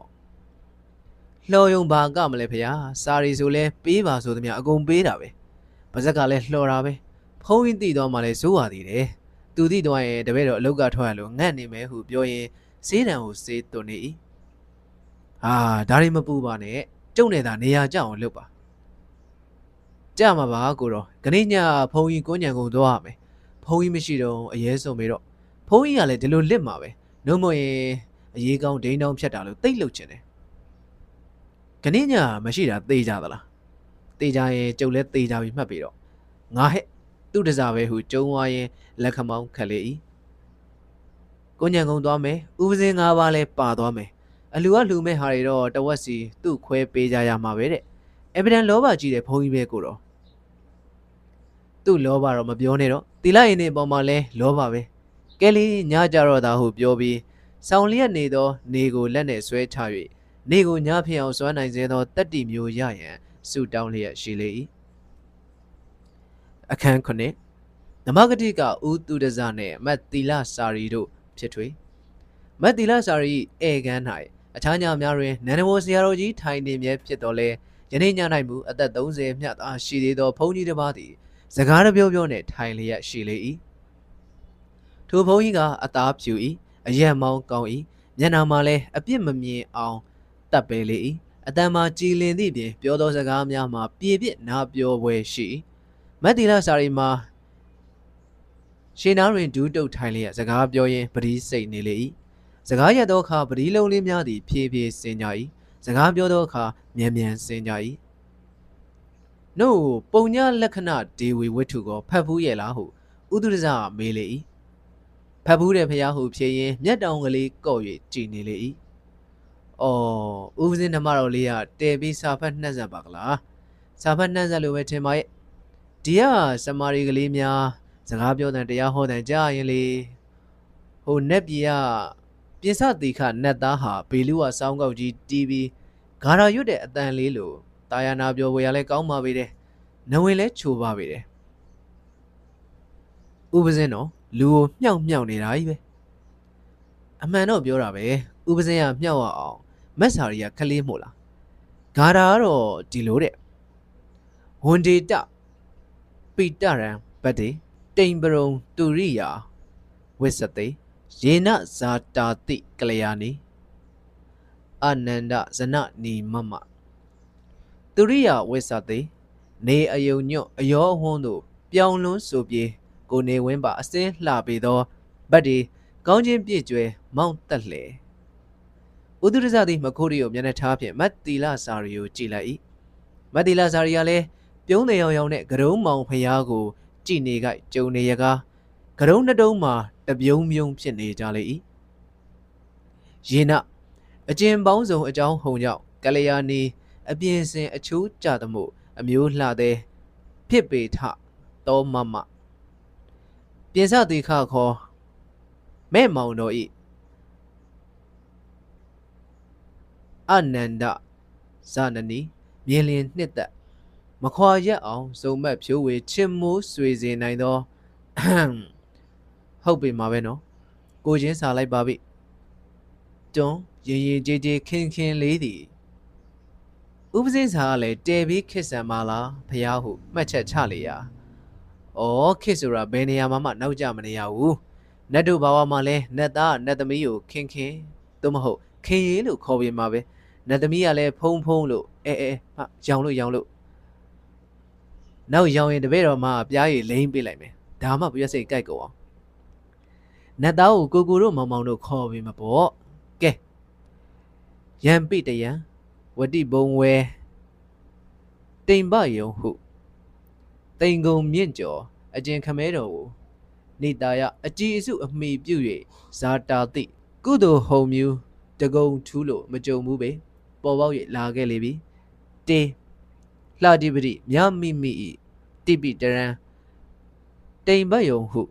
လှော်ယုံဘာကမလဲဖေ။စာရီဆိုလဲပေးပါဆိုသမျှအကုန်ပေးတာပဲ။ပါဇက်ကလည်းလှော်တာပဲ။ ဖုံးရင်တည်တော့မှလည်းစိုးရသေးတယ်။သူတည်တော့ရင်တပည့်တော်အလုတ်ကထွက်ရလို့ငတ်နေမယ်ဟုပြောရင်စေးတံကိုစေးသွန်နေ၏။ဟာဒါတွေမပူပါနဲ့။ကျုံနေတာနေရာကြအောင်လုပ်ပါ။ကြမှာပါကိုတော့ခဏညဖုံးကြီးကိုညံကုန်သွားရမယ်။ဖုံးကြီးမရှိတော့အရေးဆုံးမေတော့ဖုံးကြီးကလည်းဒီလိုလစ်မှာပဲ။နှုံးမရင်အရေးကောင်းဒိန်းတောင်းဖြတ်တာလို့တိတ်လှုပ်ချင်တယ်ခဏညမရှိတာသေကြသလားသေကြရင်ကျုပ်လည်းသေကြပြီမှတ်ပြီးတော့ငါဟဲ့ သူ့တစားပဲဟုကျုံသွားရင်လက်ခမောင်းခက်လေ၏ကိုညံကုန်သွားမယ်ဥပစင်း၅ပါးလဲပါသွားမယ်အလူကလူမဲ့ဟာတွေတော့တဝက်စီသူ့ခွဲပေးကြရမှာပဲတဲ့အဗဒန်လောဘကြီးတဲ့ဘုန်းကြီးပဲကိုတော့သူ့လောဘတော့မပြောနဲ့တော့တီလာရင်နေပေါ်မှာလဲလောဘပဲကဲလေးညကြတော့တာဟုပြောပြီးဆောင်းလျက်နေသောနေကိုလက်နဲ့ဆွဲချ၍နေကိုညဖြစ်အောင်စွမ်းနိုင်စေသောတတ္တိမျိုးရရန်ဆုတောင်းလျက်ရှိလေ၏ အခန်းခုနှစ်နမဂတိကဦးသူဒဇနှင့်မတ်တီလာစာရီတို့ဖြစ်ထွေမတ်တီလာစာရီဧကန်၌အခြားညများတွင်နန္ဒဝဆရာတော်ကြီးထိုင်နေမြဲဖြစ်တော်လဲယနေ့ည၌မူအသက်30မြတ်သားရှိသေးသောဘုန်းကြီးတစ်ပါးသည်စကားတပြောပြောနှင့်ထိုင်လျက်ရှိလေ၏ထိုဘုန်းကြီးကအသားဖြူ၏အရက်မောင်းကောင်း၏မျက်နှာမှာလည်းအပြစ်မမြင်အောင်တပ်ပဲလေ၏အတန်မှာကြည်လင်သည့်ပြင်ပြောသောစကားများမှာပြေပြစ်နာပြောပွဲရှိ မတ်တီလာစာရီမှာရှင်နာတွင်ဒူးတုတ်ထိုင်လျက်စကားပြောရင်းပတိစိတ်နေလေ၏စကားရသောအခါပတိလုံးလေးများသည်ဖြည်းဖြည်းစင်ကြ၏စကားပြောသောအခါမြန်မြန်စင်ကြ၏နို့ပုံညလက္ခဏာဒေဝီဝတ္ထုကိုဖတ်ဖူးရဲ့လားဟုဥဒုရဇမေးလေ၏ဖတ်ဖူးတဲ့ဖျားဟုဖြေရင်မျက်တောင်ကလေးကော့၍ကြည်နေလေ၏။အော်ဦးစင်းဓမ္မတော်လေးကတဲပြီးစာဖတ်နှက်ဆက်ပါကလား။စာဖတ်နှက်ဆက်လို့ပဲထင်ပါရဲ့။ ဒီကစမာရီကလေးများစကားပြောတဲ့တရားဟောတဲ့ကြားရင်လေဟိုနက်ပြည်ကပြင်စတိခနက်သားဟာဘေလူဝစောင်းကောက်ကြီးတီးပြီးဂါရာရွတ်တဲ့အတန်လေးလို့တာယာနာပြောဝေရလဲကောင်းပါပေတယ်။နဝင်လဲချိုပါပေတယ်။ဥပစင်းတော့လူကိုမြှောက်မြှောက်နေတာကြီးပဲ။အမှန်တော့ပြောတာပဲ။ဥပစင်းကမြှောက်အောင်မက်ဆာရီကခလေးမို့လားဂါရာကတော့ဒီလိုတဲ့ဝန်ဒေတ ပိတရံဗတ်တေတိမ်ပရုံတူရိယာဝစ္စတေယေနဇာတာတိကလျာနီအနန္ဒဇနနီမမတူရိယာဝစ္စတေနေအယုံညွတ်အယောဟွန်းတို့ပြောင်းလွန်းဆိုပြေကိုနေဝင်းပါအစင်းလှပေသောဗတ်ဒီကောင်းချင်းပြည့်ကျွဲမောင့်တက်လှဲဥဒုရဇသည်မခိုးရီကိုမျက်နှာထားဖြင့်မတ်တီလာစာရီကိုကြည်လိုက်၏မတ်တီလာစာရီကလည်း ပြုံးတယ်ရောင်ရောင်နဲ့ကရုံးမောင်ဖျားကို ကြည်နေကကြုံနေရကားကရုံးနှစ်တုံးမှာတပြုံးမြုံဖြစ်နေကြလေ၏ရေနအကျင်ပေါင်းစုံအကြောင်းဟုံကြောင့်ကလျာဏီအပြင်းစင်အချိုးကြသမှုအမျိုးလှသည်ဖြစ်ပေထတောမမပြင်စတိခခေါ်မဲ့မောင်တော်ဤအနန္ဒဇာနနီမြင်လင်နှစ်သက် မခွာရက်အောင်စုံမက်ဖြိုးဝေချစ်မိုးဆွေစေနိုင်သောဟုတ်ပြီမှာပဲနော်ကိုချင်းစာလိုက်ပါပြီတွန်းရင်ရင်ကြေးကြေးခင်းခင်းလေးသည်ဥပစင်းစာကလည်းတဲပြီးခစ်ဆန်မလားဖះဟုမှတ်ချက်ချလေရာဩခစ်ဆိုတာဘယ်နေရာမှမှနောက်ကျမနေရဘူးနတ်တို့ဘာဝမှာလဲနတ်သားနတ်သမီးကိုခင်းခင်းသို့မဟုတ်ခင်ရီလို့ခေါ်ပြမှာပဲနတ်သမီးကလည်းဖုံဖုံလို့အဲအဲဟာရောင်လို့ရောင်လို့ နောက်ရောင်ရင်တပည့်တော်မှပြားရည်လိမ့်ပေးလိုက်မယ်ဒါမှပြည့်စိတ်ကြိုက်ကုန်အောင်နတ်သားကိုကိုကိုတို့မောင်မောင်တို့ခေါ်ပြီးမပေါ့ကဲရန်ပိတယံဝတိဘုံဝဲတိမ်ပယုံဟုတိမ်ကုံမြင့်ကျော်အကျင်ခမဲတော်ကိုနေတာယအကြည်အစုအမိပြု၍ဇာတာတိကုသိုလ်ဟုံမြူတကုံထူးလို့မကြုံဘူးပဲပေါ်ပေါက်၍လာခဲ့လေပြီတေလှတိပတိမြမိမိဤ တိပိတရံတိမ်ပယုံဟု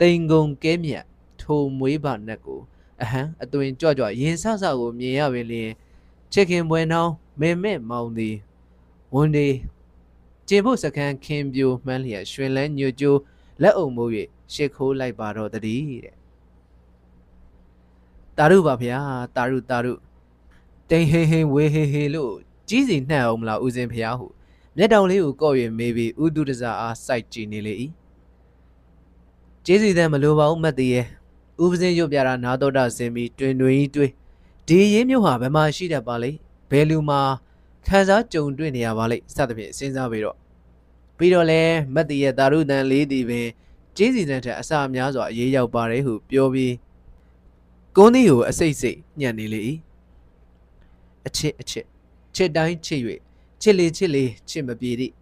တိမ်ကုံကဲမြတ်ထိုမွေးပါနတ်ကိုအဟံအသွင်ကြွကြွရင်ဆဆကိုမြင်ရပင်လျင်ချစ်ခင်ပွဲနှောင်းမေမဲ့မောင်သည်ဝန်ဒီကျင်ဖို့စကန်းခင်ပြိုမှန်းလျက်ရွှင်လန်းညွတ်ကြိုးလက်အုံမိုး၍ရှ िख ိုးလိုက်ပါတော့တည်းတဲ့တာရုပါဗျာတာရုတာရုတိန်ဟင်းဟင်းဝေဟင်းဟင်းလို့ကြီးစီနှံ့အောင်မလားဦးစင်ဖျားဟု မျက်တောင်လေးကိုကော့၍မေးပြီးဥဒုဒဇာအားစိုက်ကြည့်နေလေ၏ကျေးဇူးတဲ့မလိုပါဘူးမတ်တည်းရဲ့ဥပစင်းရုပ်ပြတာနာတော်တာဆင်ပြီးတွင်တွင်ကြီးတွေးဒီရင်းမျိုးဟာဘယ်မှာရှိတတ်ပါလိမ့်ဘယ်လူမှာခံစားကြုံတွေ့နေရပါလိမ့်စသဖြင့်စဉ်းစားပြီးတော့ပြီးတော့လဲမတ်တရဲ့တာရုတန်လေးတီပင်ကျေးစီတန်ထက်အစာများစွာအေးရောက်ပါတယ်ဟုပြောပြီးကုန်းသည်ကိုအစိတ်စိတ်ညံ့နေလေ၏အချစ်အချစ်ချစ်တိုင်းချစ်၍ ချစ်လေချစ်လေချစ်မပြေသည့်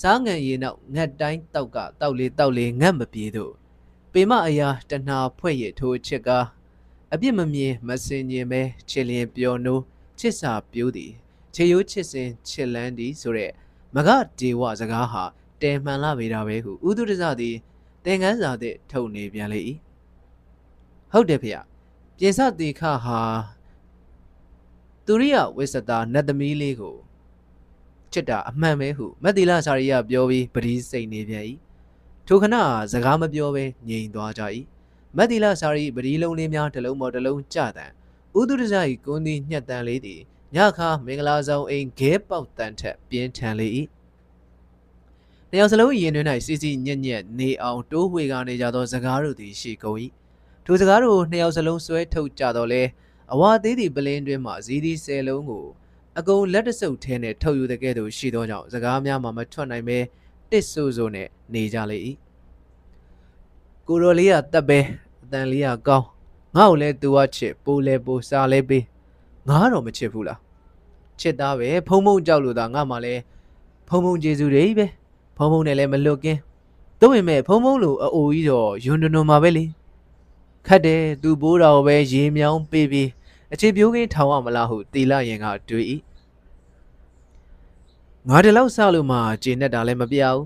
စားငံရည်နောက်ငတ်တိုင်းတောက်ကတောက်လေတောက်လေငတ်မပြေတို့ပေမအရာတဏှာဖွဲ့ရထိုးချစ်ကားအပြစ်မမြင်မစင်ခြင်းပဲချစ်လျင်ပျော်နိုးချစ်စာပြိုးသည်ခြေရိုးချစ်စဉ်ချစ်လန်းသည်ဆိုတဲ့မကဒေဝစကားဟာတဲမှန်လာပေတာပဲဟုဥဒုဒဇသည်သင်္ကန်းစာသည့်ထုတ်နေပြန်လေ၏ဟုတ်တယ်ဖေ။ပြင်စတိခဟာသူရိယဝိစတာနတ်သမီးလေးကို ချစ်တာအမှန်ပဲဟုမက်သီလစာရိယပြောပြီးပရိစိတ်နေပြန်၏ထိုခဏစကားမပြောဘဲငြိမ်သွားကြ၏မက်သီလစာရိပရိလုံးလေးများတစ်လုံးပေါ်တစ်လုံးကြတန်ဥဒုရဇ၏ကွန်းသည်ညှက်တန်လေးသည်ညခါမင်္ဂလာဆောင်အိမ်ဂဲပေါက်တန်ထက်ပြင်းထန်လေ၏တယောက်စလုံးရင်တွင်၌စီစီညက်ညက်နေအောင်တိုးဝှေကနေကြသောစကားတို့သည်ရှိကုန်၏ထိုစကားတို့နှစ်ယောက်စလုံးဆွဲထုတ်ကြတော့လဲအဝါသေးသည့်ပလင်းတွင်မှဇီးသီးဆယ်လုံးကို အကုန်လက်တဆုပ်ထဲနဲ့ထုတ်ယူတဲ့ကဲ့သို့ရှိသောကြောင့်စကားများမှမထွက်နိုင်ပဲတစ်ဆူဆူနဲ့နေကြလေ၏ကိုရိုလေးကတက်ပဲအတန်လေးကကောင်းငါ့ကိုလည်းသူကချစ်ပိုးလဲပိုးစားလဲပေးငါတော့မချစ်ဘူးလားချစ်သားပဲဖုံဖုံကြောက်လို့သာငါမှလည်းဖုံဖုံကျေစုတွေပဲဖုံဖုံနဲ့လည်းမလွတ်ကင်းတို့ဝင်မဲ့ဖုံဖုံလိုအအိုကြီးတော့ယွန်းတွန်းမှာပဲလေခတ်တယ်သူဘိုးတော်ပဲရေမြောင်းပေးပြီး အခြေပြိုးကင်းထောင်ရမလားဟုတီလာရင်ကတွေး၏ငါတလောက်ဆလို့မှဂျင်းနဲ့တာလည်းမပြဘူး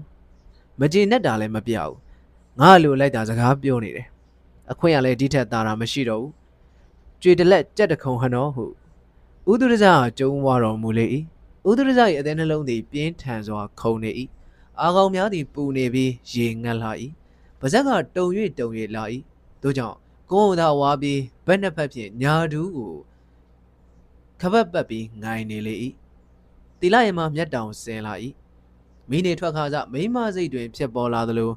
မဂျင်းနဲ့တာလည်းမပြဘူးငါလိုလိုက်တာစကားပြောနေတယ်အခွင့်ရလဲဒီထက်သာတာမရှိတော့ဘူးကြွေတလက်ကြက်တခုံဟနော်ဟုဥဒုရဇကျုံးဝါတော်မူလေ၏ဥဒုရဇ၏အသေးနှလုံးသည်ပြင်းထန်စွာခုန်နေ၏အာကောင်များသည်ပူနေပြီးရေငတ်လာ၏ပါဇက်ကတုံ၍တုံ၍လာ၏တို့ကြောင့် ကိုယ်သာဝါပြီးဘက်နှစ်ဖက်ဖြင့်ညာဒူးကိုခပတ်ပတ်ပြီးငိုင်နေလေ၏တီလာရမမျက်တောင်ဆင်လာ၏မိနေထွက်ခါစမိမစိတ်တွင်ဖြစ်ပေါ်လာသလို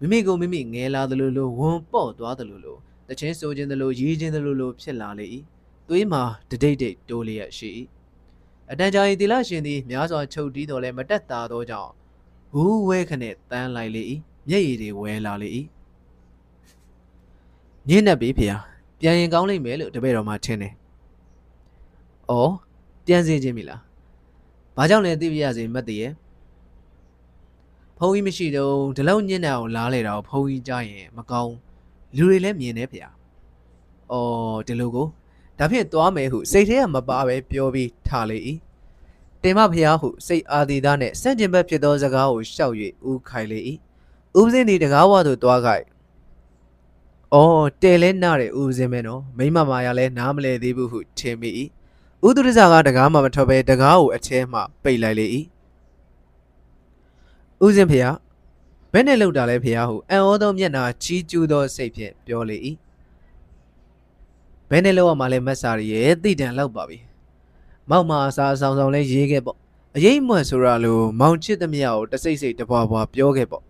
မိမိကိုမိမိငဲလာသလိုလိုဝန်ပေါ့သွားသလိုလိုတချင်းဆိုခြင်းသလိုရေးခြင်းသလိုလိုဖြစ်လာလေ၏သွေးမှာတဒိတ်ဒိတ်တိုးလျက်ရှိ၏အတန်ကြာရင်တီလာရှင်သည်များစွာချုပ်တီးတော်လဲမတက်တာသောကြောင့်ဟူးဝဲခနဲ့တန်းလိုက်လေ၏မျက်ရည်တွေဝဲလာလေ၏ ညင်းနေပြီဖေ။ပြန်ရင်ကောင်းလိမ့်မယ်လို့တပည့်တော်မှထင်တယ်။အော်ပြန်စေခြင်းပြီလား။ဘာကြောင့်လဲသိပြရစေမတ်တည်းရဲ့။ဖုံးကြီးမရှိတော့ဒီလောက်ညင်းနေအောင်လားလေတော့ဖုံးကြီးကြားရင်မကောင်းလူတွေလည်းမြင်နေဖေ။။အော်ဒီလိုကိုဒါဖြင့်သွားမယ်ဟုစိတ်ထဲကမပါပဲပြောပြီးထားလေ၏။တင်မဖျားဟုစိတ်အာဒီသားနှင့်စန့်ကျင်ဘက်ဖြစ်သောစကားကိုရှောက်၍ဦးခိုင်လေ၏။ဦးစင်းဒီတကားဝသို့သွားခိုင်။ အော်တဲလဲနားတဲ့ဦးစင်းမဲနော်မိမမာရလဲနားမလဲသေးဘူးဟုထင်မိ၏။ဦးသူရဇာကတကားမှမထွက်ပဲတကားကိုအချဲမှပိတ်လိုက်လေ၏။ဦးစင်းဖျားဘယ်နဲ့လောက်တာလဲဖျားဟုအံ့ဩသောမျက်နှာချီးကျူးသောစိတ်ဖြင့်ပြောလေ၏ဘယ်နဲ့လောက်ရမှာလဲမက်ဆာရီရဲ့သိတံလောက်ပါပြီမောက်မာအစားအဆောင်ဆောင်လဲရေးခဲ့ပေါ့အရေးမွတ်ဆိုရလို့မောင်ချစ်သမျှကိုတစိမ့်စိတ်တပွားပွားပြောခဲ့ပေါ့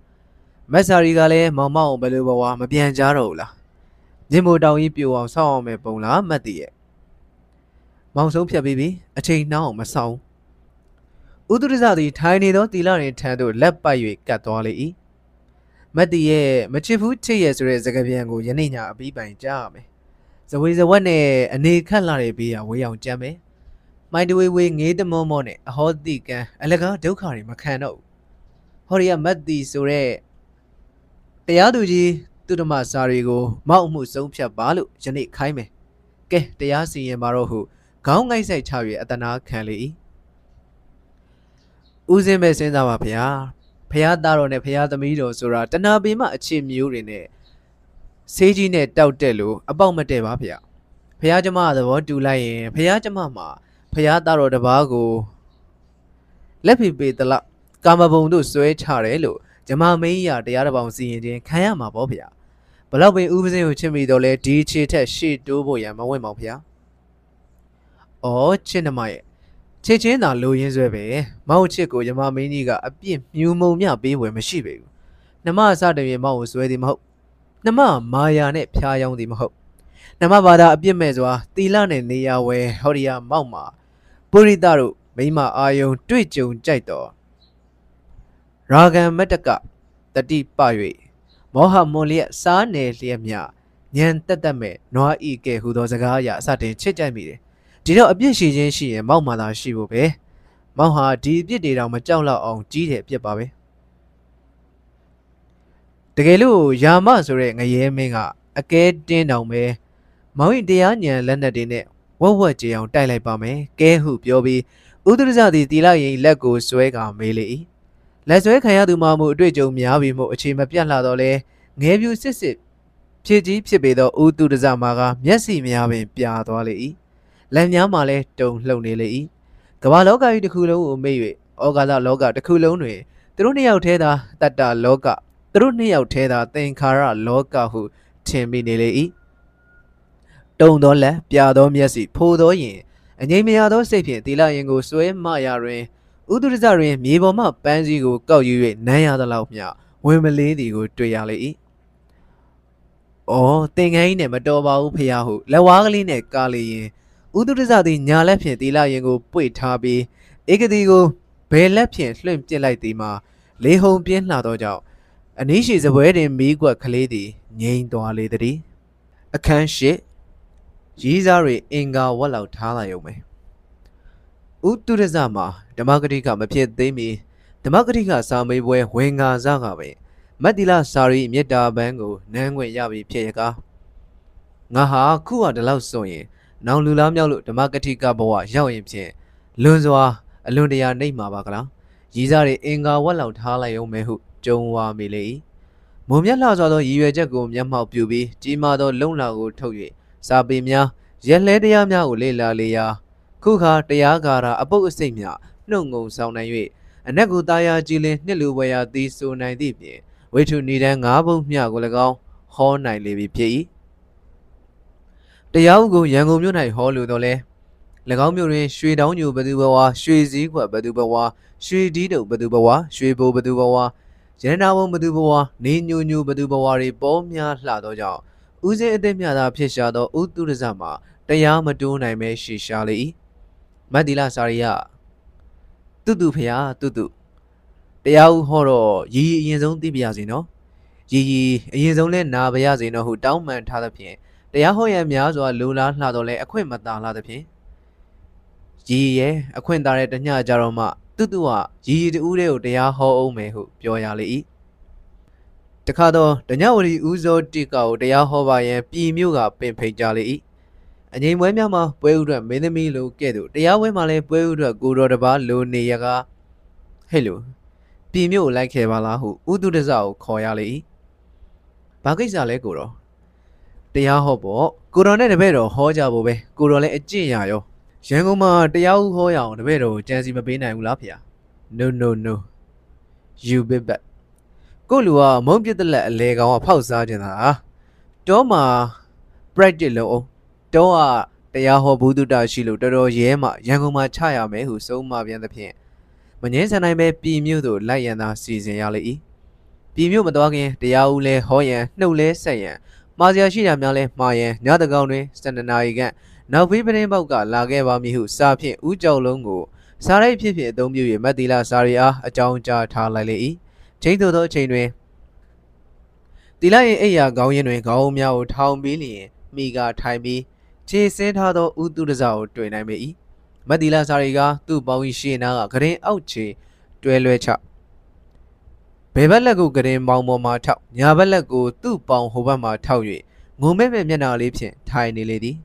မက်ဆာရီကလည်းမောင်မောင်ဘယ်လိုဘဝမပြန်ကြတော့ဘူးလားမြင်မို့တောင်ကြီးပြိုအောင်ဆောက်အောင်မယ်ပုံလားမတ်တည်ရဲ့မောင်ဆုံးဖြတ်ပြီးပြီအချိန်နှောင်းအောင်မဆောင်ဥဒုရဇသည်ထိုင်နေသောတီလာရင်ထံသို့လက်ပတ်၍ကတ်သွားလေ၏မတ်တီရဲ့မချစ်ဘူးချစ်ရဲ့ဆိုတဲ့စကားပြန်ကိုယနေ့ညအပြီးပိုင်ကြားရမယ်။ဇဝေဇဝက်နဲ့အနေခတ်လာတဲ့ဘေးကဝေးအောင်ကြမ်းမယ်။မိုင်းတဝေးဝေးငေးတမောမောနဲ့အဟောတိကံအလကားဒုက္ခတွေမခံတော့ဘူး။ဟောရီကမတ်တီဆိုတဲ့ တရားသူကြီးသူဓမ္မစာတွေကိုမောက်မှုဆုံးဖြတ်ပါလို့ယနေ့ခိုင်းမယ်။ကဲတရားစီရင်ပါတော့ဟုခေါင်းငိုက်ဆိုင်ချ၍အတနာခံလေ၏။ဦးစင်းပဲစဉ်းစားပါဗျာ။ဖះသားတော်နဲ့ဖះသမီးတော်ဆိုတာတဏှာပင်မအချစ်မျိုးတွေနဲ့ဆေးကြီးနဲ့တောက်တက်လို့အပေါက်မတည့်ပါဗျဖះကျမသဘောတူလိုက်ရင်ဖះကျမမှာဖះသားတော်တပားကိုလက်ဖိပေတလကာမဘုံတို့ဆွဲချတယ်လို့ ကျမမင်းရတရားတစ်ပေါင်စီရင်ခြင်းခံရမှာပေါ့ဗျဘလောက်ပင်ဥပစင်းကိုချစ်မိတော့လဲဒီခြေထက်ရှေ့တိုးဖို့ရန်မဝင်ပါဗျ။အော်ချစ်နှမရဲ့ချစ်ချင်းသာလိုရင်းဆွဲပဲမောင်ချစ်ကိုယမမင်းကြီးကအပြစ်မြူမုံမြပေးဝယ်မရှိပေဘူးနှမအစတည်းမောင်ကိုဆွဲသည်မဟုတ်နှမမာယာနဲ့ဖျားယောင်းသည်မဟုတ်နှမဘာသာအပြစ်မဲ့စွာတီလနဲ့နေရဝဲဟော်ရီယာမောက်မှာပုရိသတို့မိမအာယုံတွေ့ကြုံကြိုက်တော် ရာဂံမတကတတိပ၍မောဟမွန်လျက်စားနယ်လျက်မြညံတက်တက်မဲ့နွားဤကဲဟူသောစကားအရာအစတင်ချစ်ကြိုက်မိတယ်ဒီတော့အပြစ်ရှိခြင်းရှိရင်မောက်မှသာရှိဖို့ပဲမောက်ဟာဒီအပြစ်တွေတော့မကြောက်တော့အောင်ကြီးတယ်အပြစ်ပါပဲတကယ်လို့ယာမဆိုတဲ့ငရဲမင်းကအကဲတင်းတောင်ပဲမောင်ရင်တရားညံလက်နက်တွေနဲ့ဝက်ဝက်ကြေအောင်တိုက်လိုက်ပါမယ်ကဲဟုပြောပြီးဥဒရဇသည်တီလာရင်လက်ကိုဆွဲကမေးလေ၏ လက်ဆွဲခံရသူမှမူအတွေ့အကြုံများပြီးမို့အခြေမပြတ်လာတော့လဲငဲပြူစစ်စစ်ဖြစ်ကြီးဖြစ်ပေသောဥတုဒဇမာကမျက်စိများပင်ပြာသွားလေ၏လက်များမှလည်းတုံလှုပ်နေလေ၏ကမ္ဘာလောကကြီးတစ်ခုလုံးကိုမေ့၍ဩကာသလောကတစ်ခုလုံးတွင်သူတို့နှစ်ယောက်ထဲသာတတ္တလောကသူတို့နှစ်ယောက်ထဲသာသင်္ခါရလောကဟုထင်မိနေလေ၏တုံသောလက်ပြသောမျက်စိဖိုသောရင်အငြိမ်မရသောစိတ်ဖြင့်သီလရင်ကိုစွဲမရတွင် ဥဒုရဇတွင်မြေပေါ်မှပန်းစည်းကိုကောက်ယူ၍နမ်းရသလောက်မျှဝင်မလေးသည်ကိုတွေ့ရလေ၏။အော်တင်ငန်းကြီးနဲ့မတော်ပါဘူးဖះဟုလက်ဝါးကလေးနဲ့ကားလေရင်ဥဒုရဇသည်ညာလက်ဖြင့်တီလာရင်ကိုပွေထားပြီးဧကတိကိုဘယ်လက်ဖြင့်လွှင့်ပစ်လိုက်သည်မှာလေဟုန်ပြင်းလှသောကြောင့်အနည်းရှိစပွဲတွင်မီးကွက်ကလေးသည်ငိမ့်သွားလေသည်အခန်းရှိရီးစားတွေအင်္ဂါဝက်လောက်ထားလာရုံပဲ ဥတုရဇမှာဓမ္မဂတိကမဖြစ်သေးမီဓမ္မဂတိကစာမေးပွဲဝင်ငါစားကပဲမတ်တီလာစာရီမေတ္တာပန်းကိုနန်းခွင့်ရပြီဖြစ်ရကားငါဟာခုဟာဒီလောက်ဆိုရင်နောင်လူလားမြောက်လို့ဓမ္မကတိကဘဝရောက်ရင်ဖြင့်လွန်စွာအလွန်တရာနှိပ်မှာပါကလားရည်စားတွေအင်္ဂါဝက်လောက်ထားလိုက်အောင်မဲဟုကြုံဝါမိလေ၏မုံမြတ်လှစွာသောရည်ရွယ်ချက်ကိုမျက်မှောက်ပြုပြီးကြီးမားသောလုံလာကိုထုတ်၍စာပေများရက်လဲတရားများကိုလေ့လာလေရာ ခုခါတရားကာရာအပုတ်အစိတ်များနှုတ်ငုံဆောင်နိုင်၍အနက်ကိုသားယာကြည်လင်နှစ်လူဝယ်ရာသည်ဆိုနိုင်သည့်ပြင်ဝိထုနေတန်း၅ဘုံမျှကို၎င်းဟောနိုင်လေပြီဖြစ်၏တရားဥကိုရန်ကုန်မြို့၌ဟောလိုတော့လဲ၎င်းမြို့တွင်ရွှေတောင်းညိုဘသူဘဝရွှေစည်းခွက်ဘသူဘဝရွှေဒီးတုံဘသူဘဝရွှေဘိုဘသူဘဝရန်နာဝုံဘသူဘဝနေညိုညိုဘသူဘဝတွေပေါ်များလှသောကြောင့်ဦးစင်းအသိမြသာဖြစ်ရှာသောဥတုရဇမှာတရားမတိုးနိုင်ပဲရှေရှာလေ၏ မတ်တီလာစာရိယတုတုဖျားတုတုတရားဥဟောတော့ရီရီအရင်ဆုံးသိပြရစီနော်ရီရီအရင်ဆုံးလဲနာပါရစေနော်ဟုတောင်းပန်ထားသဖြင့်တရားဟောရန်များစွာလူလားလှတော့လဲအခွင့်မသာလားသဖြင့်ရည်ရဲအခွင့်သာတဲ့တညကြတော့မှတူတူကရည်ရည်တူးတဲ့ကိုတရားဟောအောင်မယ်ဟုပြောရလေ၏တခါတော့ဒညဝရီဦးစောတိကကိုတရားဟောပါရန်ပြည်မြို့ကပင်ဖိတ်ကြလေ၏ အငိမ်ပွဲများမှာပွဲဥထွက်မင်းသမီးလိုကဲ့သို့တရားပွဲမှာလည်းပွဲဥထွက်ကိုတော်တပါလိုနေရကဟဲ့လို့ပြည်မြို့ကိုလိုက်ခဲ့ပါလားဟုဥတုဒဇကိုခေါ်ရလေ၏ဘာကိစ္စလဲကိုတော်တရားဟောပေါ့ကိုတော်နဲ့တပည့်တော်ဟောကြဖို့ပဲကိုတော်လည်းအကျင့်ရရောရန်ကုန်မှာတရားဥဟောရအောင်တပည့်တော်ကိုကြံစီမပေးနိုင်ဘူးလားဖေ။ No no no you bit back ကိုလူကမုံပြစ်တဲ့လက်အလေကောင်ကဖောက်စားနေတာတောမှာ practice လုပ်အောင် တောကတရားဟောဘူးတုတရှိလို့တော်တော်ရဲမှရန်ကုန်မှာချရမယ်ဟုဆုံးမပြန်သဖြင့်မငင်းဆန်နိုင်ပဲပြည်မြို့သို့လိုက်ရန်သာစီစဉ်ရလေ၏ပြည်မြို့မတော်ခင်တရားဦးလဲဟောရန်နှုတ်လဲဆက်ရန်မှားစရာရှိတာများလဲမှားရန်ညတကောင်တွင်စတနာရီကနောက်ဖေးပရင်ပေါက်ကလာခဲ့ပါမည်ဟုစာဖြင့်ဦးကြောက်လုံးကိုစားရိုက်ဖြစ်ဖြစ်အသုံးပြု၍မတ်တီလာစာရီအားအကြောင်းကြားထားလိုက်လေ၏ချိန်သို့သောအချိန်တွင်တီလာ၏အိယာခေါင်းရင်းတွင်ခေါင်းများကိုထောင်ပြီးလျင်မိကထိုင်ပြီး ခြေဆင်းထားသောဥတုဒဇကိုတွေ့နိုင်ပေ၏မတ်တီလာစာရီကသူ့ပေါင်း၏ရှေ့နားကဂရင်အောက်ခြေတွဲလွဲချဘယ်ဘက်လက်ကိုဂရင်ပေါင်းပေါ်မှထောက်ညာဘက်လက်ကိုသူ့ပေါင်းဟိုဘက်မှထောက်၍ငုံမဲ့မဲ့မျက်နှာလေးဖြင့်ထိုင်နေလေသည်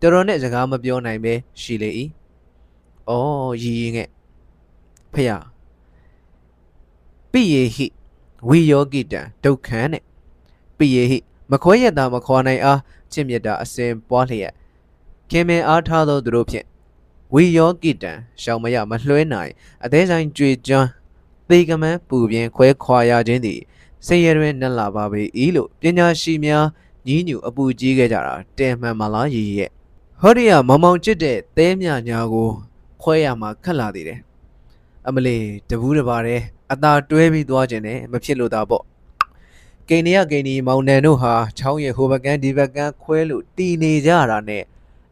တော်တော်နဲ့စကားမပြောနိုင်ပဲရှိလေ၏။အော်ရီရင်ငဲ့ဖျားပိယေဟိဝိယောကိတံဒုက္ခံနဲ့ပိယေဟိမခွဲရတာမခွာနိုင်အားချစ်မြတ်တာအစဉ်ပွားလျက် ခင်မင်အားထားသောသူတို့ဖြင့်ဝိယောကိတံရှောင်မရမလွှဲနိုင်အသေးဆိုင်ကြွေကျွမ်းသေကမန်းပူပြင်းခွဲခွာရခြင်းသည်စိတ်ရတွင်နှက်လာပါပေ၏လို့ပညာရှိများညီးညူအပူကြီးခဲ့ကြတာတဲမှန်မလားရည်ရဲ့ဟောဒီယာမောင်မောင်ချစ်တဲ့သဲမြညာကိုခွဲရမှာခက်လာသေးတယ်အမလီတဘူးတပါတဲ့အသာတွဲပြီးသွားခြင်းနဲ့မဖြစ်လို့တာပေါ့ကိန်းရကိန်းဒီမောင်နန်တို့ဟာချောင်းရဲ့ဟိုဘကန်ဒီဘကန်ခွဲလို့တီနေကြတာနဲ့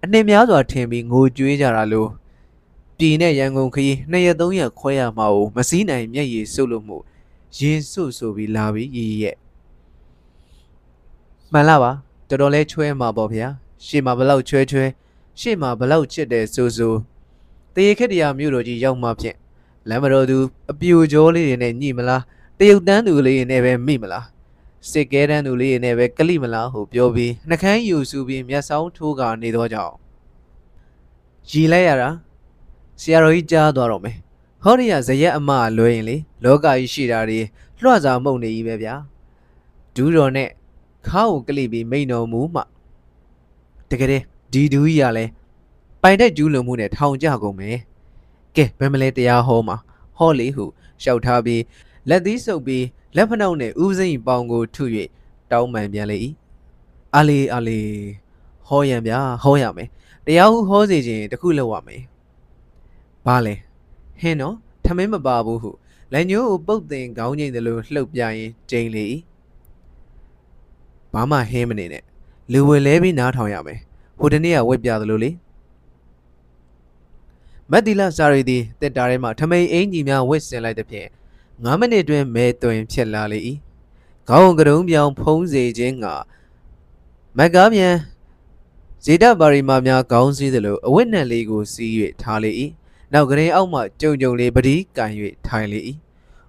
အနှစ်များစွာထင်ပြီးငိုကြွေးကြတာလို့ပြည်နဲ့ရန်ကုန်ခရီးနှစ်ရက်သုံးရက်ခွဲရမှာကိုမစည်းနိုင်မျက်ရည်စုပ်လို့မှုရင်စွဆိုပြီးလာပြီးရည်ရဲ့မှန်လားပါတော်တော်လေးချွဲမှာပေါ့ဗျာရှေ့မှာဘလောက်ချွဲချွဲရှေ့မှာဘလောက်ချစ်တယ်ဆိုဆိုတရေခက်တရားမြို့တော်ကြီးရောက်မှဖြင့်လမ်းမတော်သူအပြူကြောလေးတွေနဲ့ညှိမလားတရုတ်တန်းသူလေးတွေနဲ့ပဲမိမလား စစ်ကဲတန်းသူလေးတွေနဲ့ပဲကလိမလားဟုပြောပြီးနှကန်းယူစုပြီးမျက်စောင်းထိုးကနေတော့ကြောင်းရီလိုက်ရတာဆရာတော်ကြီးကြားသွားတော့မယ်ဟောဒီရဇရက်အမလွဲရင်လေလောကကြီးရှိတာတွေလွှတ်စာမှုန်နေကြီးပဲဗျာဒူးတော်နဲ့ခါကိုကလိပြီးမိန်တော်မူမှတကယ်ဒီဒူးကြီးကလည်းပိုင်တဲ့ကျူးလွန်မှုနဲ့ထောင်ကြကုန်မယ်ကဲဘယ်မလဲတရားဟောမှာဟောလေဟုရှောက်ထားပြီးလက်သီးဆုပ်ပြီး လက်ဖနှောက်နဲ့ဦးစိန်ပေါင်ကိုထု၍တောင်းပန်ပြန်လေ၏အာလီအာလီဟောရံဗျာဟောရမယ်တရားဟုဟောစေခြင်းတခုလောက်ရမယ်ဘာလဲဟင်းတော့ထမင်းမပါဘူးဟုလက်ညိုးကိုပုတ်တင်ခေါင်းငိမ့်တယ်လို့လှုပ်ပြရင်ကျိန်လေ၏ဘာမှဟင်းမနေနဲ့လူဝယ်လဲပြီးနားထောင်ရမယ်ဟိုတနေ့ကဝက်ပြသလိုလေမက်တီလာစာရီသည်တက်တာထဲမှထမိန်အင်ကြီးများဝစ်စင်လိုက်တဲ့ဖြင့် 9မိနစ်တွင်မဲသွင်ဖြစ်လာလေ၏ခေါင်းကရုံးပြောင်ဖုံးစေခြင်းကမက်ကားမြန်ဇေဒပါရီမာများခေါင်းစည်းသလိုအဝတ်နံလေးကိုစီး၍ထားလေ၏နောက်ကရင်အောက်မှကြုံကြုံလေးပတိကန်၍ထိုင်လေ၏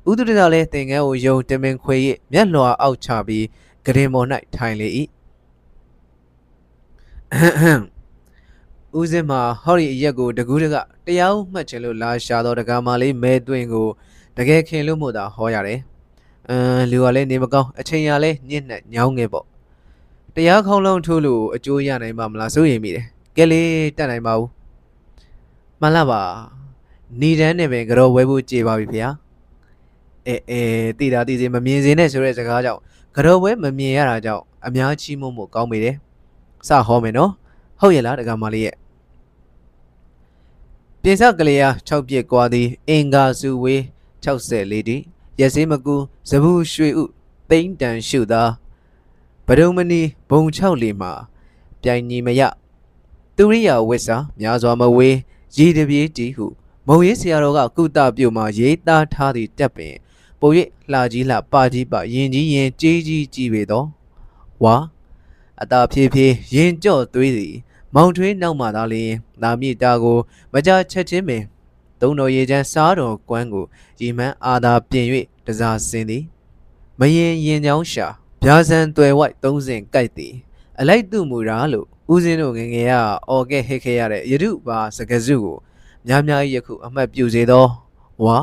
ဥဒုရလည်းသင်္ကန်းကိုယုံတမင်ခွေ၍မျက်လွှာအောက်ချပြီးကရင်ပေါ်၌ထိုင်လေ၏ဦးစင်းမှာဟော်ရီအရက်ကိုတကူးတကတရားဥမှတ်ချင်လို့လာရှာတော့တကားမလေးမဲသွင်းကို တကယ်ခင်လို့မို့သာဟောရတယ်။အမ်လူကလည်းနေမကောင်းအချိန်ရလဲညစ်နဲ့ညောင်းငယ်ပေါ့။တရားခေါင်းလုံးထိုးလို့အကျိုးရနိုင်မှာမလားစိုးရိမ်မိတယ်။ကဲလေတတ်နိုင်ပါဘူး။မှန်လားပါ။နေတန်းနဲ့ပဲကြော်ဝဲဖို့ကြေပါပြီဖေ။အဲအဲတည်တာတည်စီမမြင်စင်းနဲ့ဆိုတဲ့စကားကြောင့်ကြော်ဝဲမမြင်ရတာကြောင့်အများကြီးမို့မို့ကောင်းမိတယ်။စဟောမယ်နော်။ဟုတ်ရဲ့လားတက္ကမလေးရဲ့ပြင်ဆကလေးအား6ပြစ်ကွာသည်အင်္ဂါစုဝေး 64တိရက်စည်းမကူဇဘူးရွှေဥသိမ့်တန်ရှုသာဗဒုံမနီဘုံ6လီမှာပြိုင်ညီမရသူရိယာဝစ်စာများစွာမဝေးရည်တပြေးတီဟုမုံရေးဆရာတော်ကကုသပြုမှာရေးသားထားသည့်တက်ပင်ပုံရိပ်လှကြီးလှပါကြီးပါရင်ကြီးရင်ကြီးကြီးကြည်ပေတော့ဝါအတာဖြည်းဖြည်းရင်ကြော့သွေးသည် မောင်ထွေးနောက်မှသာလျှင်နာမြစ်တာကို မကြချက်ချင်းပင် သုံးတော်ရေချမ်းစားတော်ကွမ်းကိုရီမန်းအာသာပြင်၍တစားစင်းသည်မရင်ရင်ချောင်းရှာဗျာဇန်တွယ်ဝိုက်သုံးစင်ကြိုက်သည်အလိုက်သူ့မူရာလို့ဦးစင်းတို့ငယ်ငယ်ကအော်ကဲဟစ်ခဲ့ရတဲ့ယရုပါစကစုကိုများများကြီးယခုအမှတ်ပြုစေသောဝါ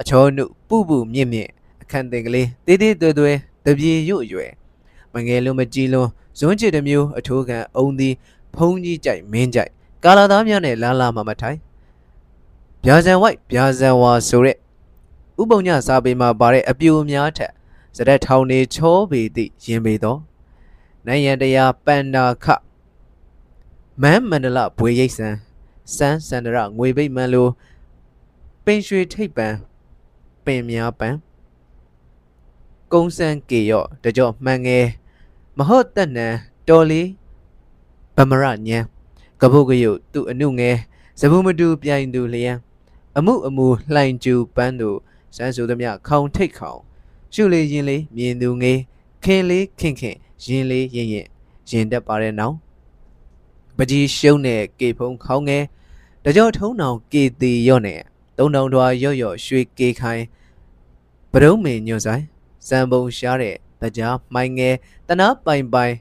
အချောနုပုပုမြင့်မြင့်အခန့်တင်ကလေးတေးသေးသွဲသွဲတပြေရွ့ရွယ်မငယ်လုံးမကြီးလုံးဇွန်းချစ်တစ်မျိုးအထိုးခံအုံသည်ဖုံးကြီးကြိုက်မင်းကြိုက်ကာလာသားများနဲ့လာလာမမထိုင် ဗျာဇန်ဝိုက်ဗျာဇန်ဝါဆိုတဲ့ဥပုံညစာပေမှာပါတဲ့အပြိုများထက်စရက်ထောင်နေချောပေသည့်ရင်ပေသောနိုင်ရန်တရားပန္နာခမန်းမန္တလဘွေရိတ်ဆန်စန်းစန္ဒရငွေပိတ်မန်းလိုပင်ရွှေထိပ်ပံပင်များပံကုန်းစန်းကေရော့တကြော့မှန်ငယ်မဟုတ်တက်နံတော်လေးဗမရညံကပုတ်ကရုတ်သူ့အနုငယ်ဇဘူးမတူပြိုင်သူလျံ အမှုအမူလှိုင်ကျူပန်းသူစန်းဆိုသမျှခေါင်ထိတ်ခေါင်ရှုလေးရင်လေးမြင်သူငေးခင်လေးခင်ခင်ရင်လေးရင်ရင်ရင်တက်ပါတဲ့နောင်ပကြီးရှုံးတဲ့ကေဖုံခေါင်းငယ်တကြောထုံးနောင်ကေတီရော့နဲ့တုံတောင်ထွာရော့ရော့ရွှေကေခိုင်းပရုံးမင်ညွန့်ဆိုင်စံပုံရှားတဲ့တကြားမိုင်းငယ်တနာပိုင်ပိုင်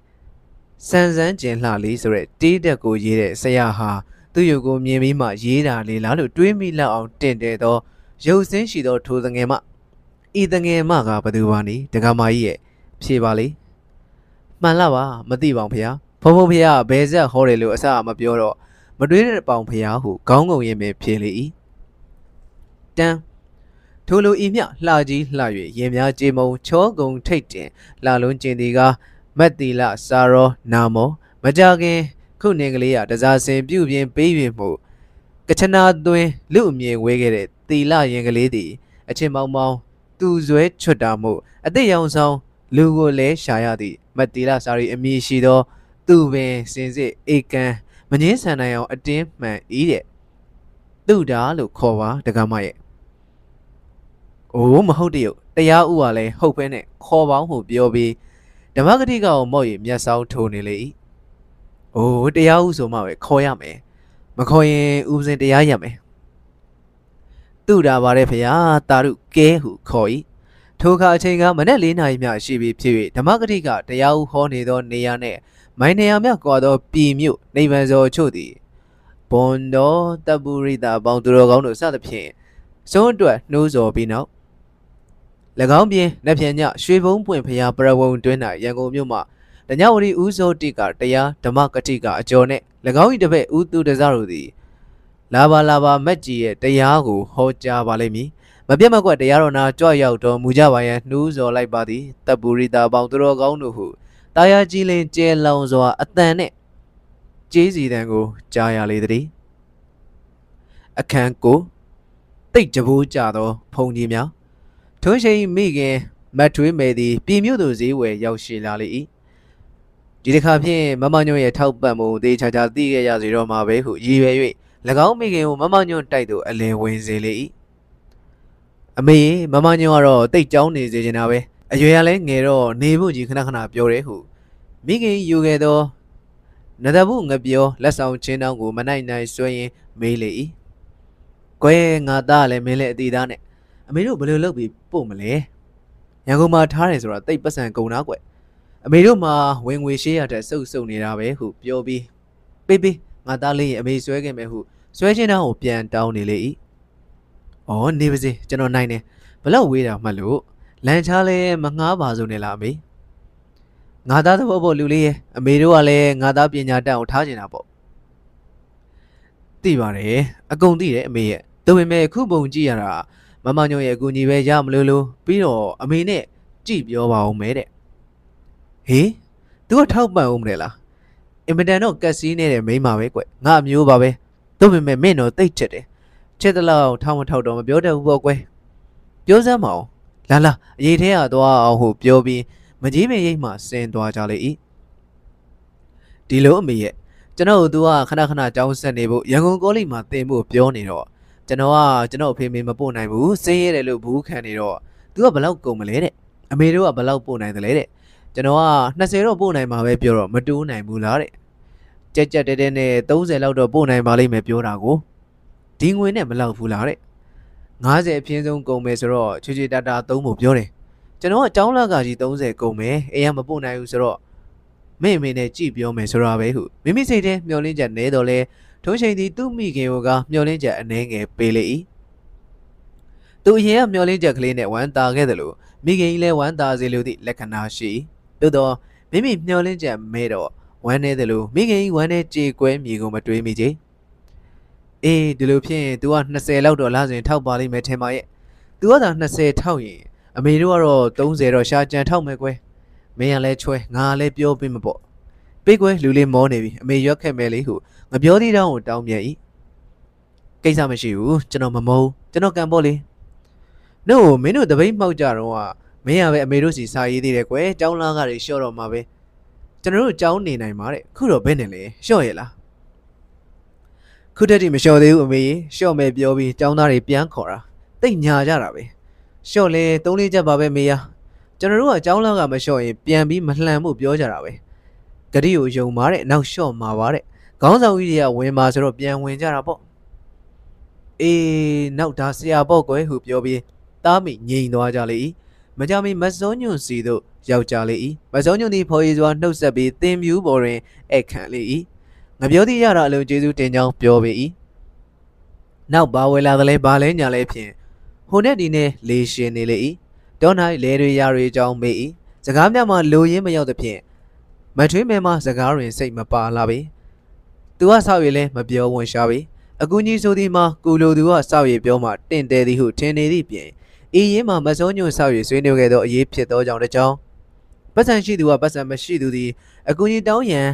စန်းစန်းကျင်လှလေးဆိုရက်တီးတက်ကိုရေးတဲ့ဆရာဟာ သူ့ရုပ်ကိုမြင်ပြီးမှရေးတာလေလားလို့တွေးမိလောက်အောင်တင့်တယ်သောရုပ်စင်းရှိသောထိုသငယ်မဤသငယ်မကဘသူပါနည်းတက္ကမကြီးရဲ့ဖြေပါလေမှန်လားပါမသိပါဘူးဖေ။ဖုံဖုံဖေကဘယ်ဆက်ဟောတယ်လို့အစမပြောတော့မတွေးတဲ့ပေါင်ဖေဟုခေါင်းငုံရင်ပဲဖြေလေ၏တန်းထိုလိုဤမြလှကြီးလှ၍ရင်များကြေမုံချောကုံထိတ်တင်လှလုံးကျင်ဒီကမက်တီလစာရောနာမောမကြခင် ခုနေကလေးရတစားစင်ပြုတ်ပြင်းပေး၍မှုကချနာသွင်းလူအမြင်ဝဲခဲ့တဲ့တီလရင်ကလေးသည်အချင်းမောင်မောင်သူဇွဲချွတ်တာမှုအသိရောင်ဆောင်လူကိုလည်းရှာရသည့်မက်တီလစာရီအမည်ရှိသော သူပင်စင်စစ်အေကန်မငင်းဆန်နိုင်အောင်အတင်းမှန်ဤတဲ့သူ့တာလို့ခေါ်ပါတက္ကမရဲ့အိုးမဟုတ်တရုတ်တရားဥကလည်းဟုတ်ပဲနဲ့ခေါ်ပေါင်းဟုပြောပြီးဓမ္မဂတိကောင်မော့ရမျက်စောင်းထိုးနေလေ၏ အိုးတရားဥဆိုမှပဲခေါ်ရမယ်မခေါ်ရင်ဥပစင်တရားရမယ်သူ့တာပါတဲ့ဖရာတာရုကဲဟုခေါ်၏ထိုအခါအချိန်ကမနက်၄နာရီမျှရှိပြီဖြစ်၍ဓမ္မဂတိကတရားဥဟောနေသောနေရာနှင့်မိုင်းနေရာမြကွာသောပြည်မြို့နေဗန်စောချို့သည်ဘွန်တော်တပ်ပူရိတာပေါင်းသူတော်ကောင်းတို့စသဖြင့်စွန်းအတွက်နှိုးဆော်ပြီးနောက်၎င်းပြင်လက်ဖြန်ညရွှေဘုံပွင့်ဖျားပရဝုံတွင်း၌ရန်ကုန်မြို့မှ တညဝရီဦးစောတိကတရားဓမ္မကတိကအကျော်နှင့်၎င်း၏တပည့်ဦးသူတစားတို့သည်လာပါလာပါမက်ကြီးရဲ့တရားကိုဟောကြားပါလိမ့်မည်မပြတ်မကွက်တရားတော်နာကြွရောက်တော်မူကြပါရန်နှိုးဆော်လိုက်ပါသည်တပ်ပူရိတာပေါင်းသူတော်ကောင်းတို့ဟုတာယာကြီးလင်ကျဲလောင်စွာအတန်နဲ့ကြေးစီတန်ကိုကြားရလေသည်အခန်းကိုတိတ်ကြဘိုးကြသောဖုန်ကြီးများထွန်းရှိန်မိခင်မတ်ထွေးမယ်သည်ပြည်မြို့သူဈေးဝယ်ရောက်ရှိလာလေ၏ ဒီတစ်ခါဖြင့်မမညွန့်ရဲ့ထောက်ပံ့မှုသေချာချာသိခဲ့ရစီတော့မှာပဲဟုရည်ရွယ်၍၎င်းမိခင်ကိုမမညွန့်တိုက်သို့အလယ်ဝင်စေလေ၏အမေမမညွန့်ကတော့တိတ်ကြောင်းနေစေချင်တာပဲအရွယ်ကလည်းငယ်တော့နေဖို့ကြီးခဏခဏပြောတယ်ဟုမိခင်ယူခဲ့သောနဒဘူးငပြောလက်ဆောင်ချင်းတောင်းကိုမနိုင်နိုင်ဆွဲရင်မေးလေ၏ကွဲငါသားလည်းမင်းလည်းအတီသားနဲ့အမေတို့ဘယ်လိုလုပ်ပြီးပို့မလဲရန်ကုန်မှာထားတယ်ဆိုတာတိတ်ပတ်စံကုန်တာကွ အမေတို့မှာဝင်ငွေရှေးရတဲ့စုပ်စုပ်နေတာပဲဟုပြောပြီးပေးပေးငါသားလေးရင်အမေဆွဲခင်ပဲဟုဆွဲချင်းတောင်းကိုပြန်တောင်းနေလေ၏။အော်နေပါစေကျွန်တော်နိုင်တယ်ဘလောက်ဝေးတာမှလို့လန်ချားလဲမငှားပါစုံနဲ့လားအမေငါသားသဘောပေါ့လူလေးရဲ့အမေတို့ကလည်းငါသားပညာတတ်အောင်ထားကျင်တာပေါ့သိပါတယ်အကုန်သိတယ်အမေရဲ့ဒါပေမဲ့ခုပုံကြည့်ရတာမမညို့ရဲ့အကူညီပဲရမလို့လို့ပြီးတော့အမေနဲ့ကြည့်ပြောပါဦးမဲတဲ့ ဟေး तू ကထောက်ပံ့ဦးမလဲလားအင်မတန်တော့ကက်စီနေတဲ့မိန်းမပဲကွငါအမျိုးပါပဲဒါပေမဲ့မင်းတော့တိတ်ချက်တယ်ချက်တလောက်ထောင်းမထောက်တော့မပြောတတ်ဘူးပေါ့ကွယ်ပြောစမ်းမအောင်လာလာအရေးထဲကသွားအောင်ဟုပြောပြီးမကြီးပင်ရိတ်မှဆင်းသွားကြလေ၏ဒီလိုအမေရဲ့ကျွန်တော်တို့ကခဏခဏကြောင်းဆက်နေဖို့ရန်ကုန်ကောလိပ်မှာတင်ဖို့ပြောနေတော့ကျွန်တော်ကကျွန်တော်အဖေမေမပို့နိုင်ဘူးစင်းရဲတယ်လို့ဘူးခံနေတော့သူကဘလောက်ကုန်မလဲတဲ့အမေတို့ကဘလောက်ပို့နိုင်တယ်လဲတဲ့ ကျွန်တော်က20တော့ပို့နိုင်မှာပဲပြောတော့မတိုးနိုင်ဘူးလားတဲ့ကြက်ကြက်တဲတဲနဲ့30လောက်တော့ပို့နိုင်ပါလိမ့်မယ်ပြောတာကိုဒီငွေနဲ့မလောက်ဘူးလားတဲ့90အပြင်းဆုံးကုန်မယ်ဆိုတော့ချွချွတာတာသုံးဖို့ပြောတယ်ကျွန်တော်ကအကြောင်းလကကြီး30ကုန်မယ်အိမ်ကမပို့နိုင်ဘူးဆိုတော့မိမိနဲ့ကြည့်ပြောမယ်ဆိုတာပဲဟုမိမိစိတ်ထဲမျောလင်းချက်နဲတော့လဲထုံးချိန်သည်သူ့မိခင်ကမျောလင်းချက်အနှဲငယ်ပေးလေ၏သူအရင်ကမျောလင်းချက်ကလေးနဲ့ဝမ်းသာခဲ့တယ်လို့မိခင်ကြီးလည်းဝမ်းသာစေလိုသည့်လက္ခဏာရှိ သို့တော့မိမိမျောလင်းချက်မဲတော့ဝမ်းနေတယ်လို့မိခင်ကြီးဝမ်းနေကြေကွဲမြေကိုမတွေးမိကြအေးဒီလိုဖြစ်ရင် तू က20လောက်တော့လာစဉ်ထောက်ပါလိမ့်မယ်ထင်ပါရဲ့ तू ကသာ20ထောက်ရင်အမေတို့ကတော့30တော့ရှာကြံထောက်မယ်ကွယ်မင်းကလည်းချွဲငါကလည်းပြောပေးမပေါ့ပေးကွယ်လူလေးမောနေပြီအမေရွက်ခဲ့မယ်လေဟုငပြောသေးတောင်းကိုတောင်းမြတ်၏ကိစ္စမရှိဘူးကျွန်တော်မမုန်းကျွန်တော်ကံပေါ့လေနို့မင်းတို့တပိတ်မှောက်ကြတော့က မင်းကပဲအမေတို့စီစာရေးသေးတယ်ကွယ်ကျောင်းလားကတွေလျှော့တော့မှာပဲကျွန်တော်တို့ကျောင်းနေနိုင်ပါတဲ့ခုတော့ဘယ်နဲ့လဲလျှော့ရလားခုတက်တိမလျှော့သေးဘူးအမေရေလျှော့မယ်ပြောပြီးကျောင်းသားတွေပြန်ခေါ်တာတိတ်ညာကြတာပဲလျှော့လဲသုံးလေးချက်ပါပဲမေယာကျွန်တော်တို့ကကျောင်းလောက်ကမလျှော့ရင်ပြန်ပြီးမလှန်မှုပြောကြတာပဲဂတိကိုယုံပါတဲ့နောက်လျှော့မှာပါတဲ့ခေါင်းဆောင်ကြီးတွေကဝင်ပါဆိုတော့ပြန်ဝင်ကြတာပေါ့အေးနောက်ဒါဆရာပေါ့ကွယ်ဟုပြောပြီးတားမိငြိမ်သွားကြလေ၏ မကြမီမစောညွန့်စီတို့ယောက်ျားလေ၏မစောညွန့်သည်ဖော်ရည်စွာနှုတ်ဆက်ပြီးသင်မြူးပေါ်တွင်အခန့်လေ၏ငပြောသည်ရတာအလုံးကျေးဇူးတင်ကြောင်းပြောပေ၏နောက်ဘာဝဲလာသလဲဘာလဲညာလဲဖြင့်ဟိုနဲ့ဒီနဲ့လေရှင်နေလေ၏တော၌လဲတွေရတွေကြောင်းမေး၏စကားများမှလိုရင်းမရောက်သဖြင့်မထွေးမဲမှစကားတွင်စိတ်မပါလာပေသူကဆောက်ရည်လဲမပြောဝင်ရှာပေအကူကြီးဆိုသည်မှာကူလိုသူကဆောက်ရည်ပြောမှတင့်တယ်သည်ဟုထင်နေသည့်ပြင် အေးရင်မှာမစောညွန့်ဆောက်ရည်ဆွေးနွေးခဲ့သောအရေးဖြစ်သောကြောင့်တကြောင်ပတ်စံရှိသူကပတ်စံမရှိသူသည်အကူကြီးတောင်းရန်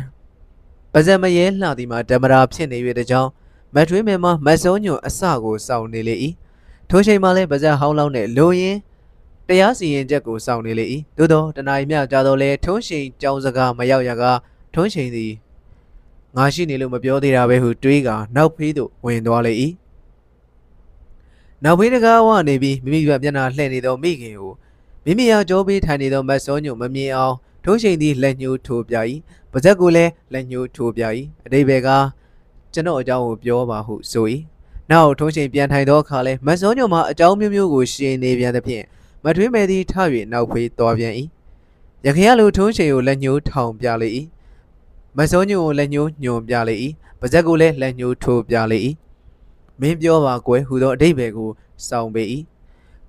ပါဇံမရဲလှသည်မှာဓမ္မရာဖြစ်နေ၍တကြောင်မထွေးမဲမှာမစောညွန့်အစကိုစောင့်နေလေ၏ထိုချိန်မှာလည်းပါဇံဟောင်းလောင်းနဲ့လိုရင်းတရားစီရင်ချက်ကိုစောင့်နေလေ၏သို့သောတနာရီမြကြာတော့လဲထုံးချိန်ကြောင်းစကားမရောက်ရကထုံးချိန်သည်ငါရှိနေလို့မပြောသေးတာပဲဟုတွေးကနောက်ဖေးသို့ဝင်သွားလေ၏ နောက်ဖေးတကားဝနေပြီးမိမိဘက်မျက်နှာလှည့်နေသောမိခင်ကိုမိမိရာကြောပေးထိုင်နေသောမတ်စောညုံမမြင်အောင်ထုံးချိန်သည်လက်ညှိုးထိုးပြ၏ပါဇက်ကိုလည်းလက်ညှိုးထိုးပြ၏အတိဘယ်ကကျွန်တော်အကြောင်းကိုပြောပါဟုဆို၏နောက်ထုံးချိန်ပြန်ထိုင်သောအခါလဲမတ်စောညုံမှာအကြောင်းမျိုးမျိုးကိုရှင်းနေပြန်သဖြင့်မထွေးမယ်သည်ထ၍နောက်ဖေးသွားပြန်၏ရခရလိုထုံးချိန်ကိုလက်ညှိုးထောင်ပြလေ၏မစောညိုကိုလက်ညှိုးညွန်ပြလေ၏ပါဇက်ကိုလည်းလက်ညှိုးထိုးပြလေ၏ မင်းပြောပါကွယ်ဟူသောအတိတ်ဘယ်ကိုစောင့်ပေ၏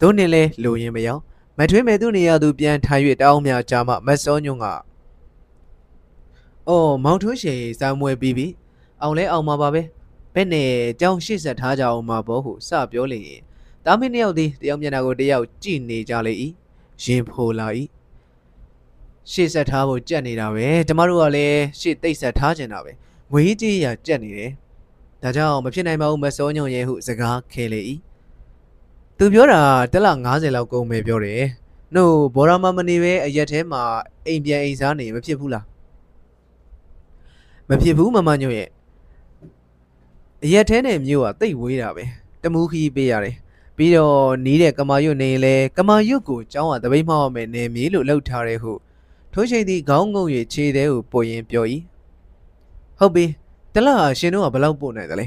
သို့နှင့်လဲလိုရင်မရောက်မထွေးမယ်သူနေရာသူပြန်ထိုင်၍တောင်းများကြမှမစောညွန်ကအော်မောင်ထွန်းရှေစာမွဲပြီးပြီအောင်လဲအောင်မှာပါပဲဘယ်နဲ့ကြောင်းရှေ့ဆက်ထားကြအောင်မှာပေါ့ဟုစပြောလေရင်တာမင်းနှစ်ယောက်သည်တယောက်မျက်နှာကိုတယောက်ကြည့်နေကြလေ၏ရင်ဖိုလာ၏ရှေ့ဆက်ထားဖို့ကြက်နေတာပဲကျမတို့ကလည်းရှေ့တိတ်ဆက်ထားကျင်တာပဲငွေကြီးရကြက်နေတယ် ဒါကြောင့်မဖြစ်နိုင်ပါဘူးမစောညုံရဲ့ဟုစကားခဲလေ၏သူပြောတာတက်လာ90လောက်ကုန်မယ်ပြောတယ်နှုတ်ဘောရမမနေပဲအရက်ထဲမှာအိမ်ပြန်အိမ်စားနေမဖြစ်ဘူးလားမဖြစ်ဘူးမမညို့ရဲ့အရက်ထဲနဲ့မြို့ကတိတ်ဝေးတာပဲတမူးခီးပေးရတယ်ပြီးတော့နီးတဲ့ကမာရွတ်နေလဲကမာရွတ်ကိုကျောင်းကတပိတ်မှောက်မယ်နေမည်လို့လှုပ်ထားတဲ့ဟုထိုးချိန်သည်ခေါင်းငုံ၍ခြေသေးကိုပို့ရင်ပြော၏ဟုတ်ပြီ တလားရှင်တို့ကဘလောက်ပို့နိုင်တယ်လဲ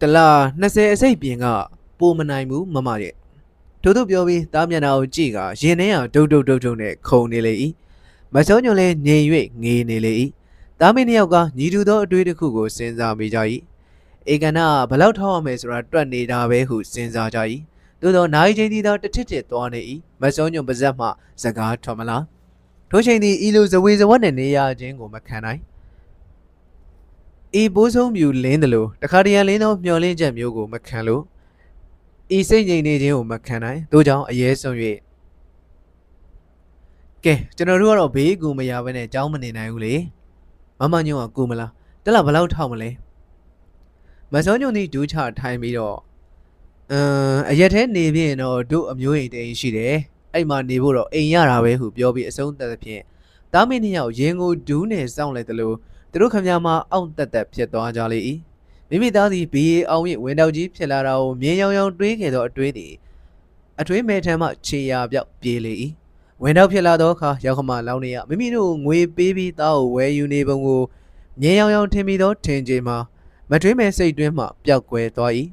တလား20အစိတ်ပြင်ကပိုမနိုင်ဘူးမမရဲ့ထို့သူပြောပြီးသားမျက်နှာကိုကြည့်ကရင်ထဲကဒုတ်ဒုတ်ဒုတ်ဒုတ်နဲ့ခုန်နေလေ၏မစောညွန်လဲငြိမ်၍ငေးနေလေ၏သားမင်းနှစ်ယောက်ကညီတူသောအတွေ့တစ်ခုကိုစဉ်းစားမိကြ၏ဧကနာဘလောက်ထောက်ရမယ်ဆိုတာတွက်နေတာပဲဟုစဉ်းစားကြ၏သို့သောနိုင်ချင်းသည်သာတစ်ထစ်ထစ်သွားနေ၏မစောညွန်ပါဇက်မှစကားထွက်မလားထိုချိန်သည်ဤလိုဇဝေဇဝတ်နှင့်နေရခြင်းကိုမခံနိုင် ဤပိုးဆုံးမြူလင်းတယ်လို့တခါတရံလင်းသောမျောလင်းချက်မျိုးကိုမခံလို့ဤစိတ်ငြိမ်နေခြင်းကိုမခံနိုင်သို့ကြောင့်အရေးဆုံး၍ကဲကျွန်တော်တို့ကတော့ဘေးကူမရဘဲနဲ့ကြောင်းမနေနိုင်ဘူးလေမမညုံကကူမလားတက်လာဘလောက်ထောက်မလဲမစောညုံသည်ဒူးချထိုင်ပြီးတော့အမ်အရက်ထဲနေပြရင်တော့တို့အမျိုးအိမ်တိန်ရှိတယ်အဲ့မှာနေဖို့တော့အိမ်ရတာပဲဟုပြောပြီးအဆုံးသတ်သဖြင့်တားမင်းနှစ်ယောက်ရင်ကိုဒူးနဲ့စောင့်လိုက်တယ်လို့ သူတို့ခမမှာအောင့်တက်တက်ဖြစ်သွားကြလေ၏မိမိသားသည်ဘီအေအောင်၍ဝင်တောက်ကြီးဖြစ်လာတာကိုမြင်ရောင်ရောင်တွေးခဲ့သောအတွေးသည်အတွေးမဲထမ်းမှခြေရာပြောက်ပြေးလေ၏ဝင်တော့ဖြစ်လာသောအခါရောက်ခမလောင်းနေရမိမိတို့ငွေပေးပြီးသားကိုဝယ်ယူနေပုံကိုမြင်ရောင်ရောင်ထင်ပြီးသောထင်ကြေမှာမတွေးမဲ့စိတ်တွင်းမှပျောက်ကွယ်သွား၏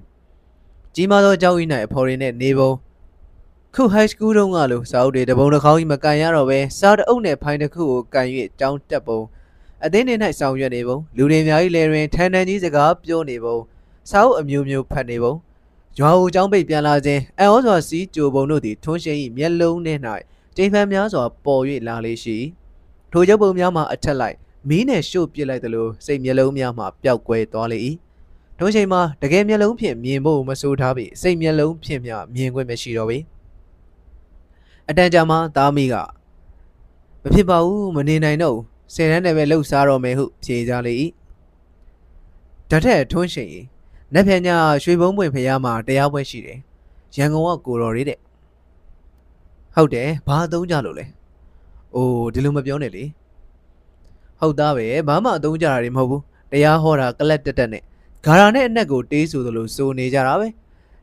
ကြီးမားသောကြောက်ဤ၌အဖော်ရင်းနှင့်နေပုံခု high school တုန်းကလို့စာအုပ်တွေတပုံတစ်ခေါင်းကြီးမကန်ရတော့ပဲစာတအုပ်နဲ့ဖိုင်တစ်ခုကိုကန်၍ကြောင်းတက်ပုံ အသင်းနေ၌ဆောင်ရွက်နေပုံလူတွေအများကြီးလဲတွင်ထန်ထန်ကြီးစကားပြောနေပုံစာအုပ်အမျိုးမျိုးဖတ်နေပုံရွာဦးကျောင်းပိတ်ပြန်လာခြင်းအံ့ဩစွာစီးကြိုပုံတို့သည်ထွန်းရှိန်၏မျက်လုံးထဲ၌ကျိန်ဖန်များစွာပေါ်၍လာလေရှိထိုရုပ်ပုံများမှာအထက်လိုက်မီးနဲ့ရှို့ပစ်လိုက်သလိုစိတ်မျက်လုံးများမှာပျောက်ကွယ်သွားလေ၏ထိုချိန်မှာတကယ်မျက်လုံးဖြင့်မြင်ဖို့မဆိုထားပေစိတ်မျက်လုံးဖြင့်မျှမြင်ခွင့်မရှိတော့ပေအတန်ကြာမှသားမိကမဖြစ်ပါဘူးမနေနိုင်တော့ ဘူးဆယ်တန်းနဲ့ပဲလှုပ်ရှားတော့မယ်ဟုဖြေကြလေ၏တထက်ထွန်းရှိန်၏နက်ဖြန်ညရွှေဘုံပွင့်ဖရားမှာတရားပွဲရှိတယ်ရန်ကုန်ကကိုတော်လေးတဲ့ဟုတ်တယ်ဘာအသုံးကြလို့လဲအိုးဒီလိုမပြောနဲ့လေဟုတ်သားပဲဘာမှအသုံးကြတာတွေမဟုတ်ဘူးတရားဟောတာကလပ်တက်တက်နဲ့ဂါရာနဲ့အနက်ကိုတေးဆိုသလိုစိုးနေကြတာပဲ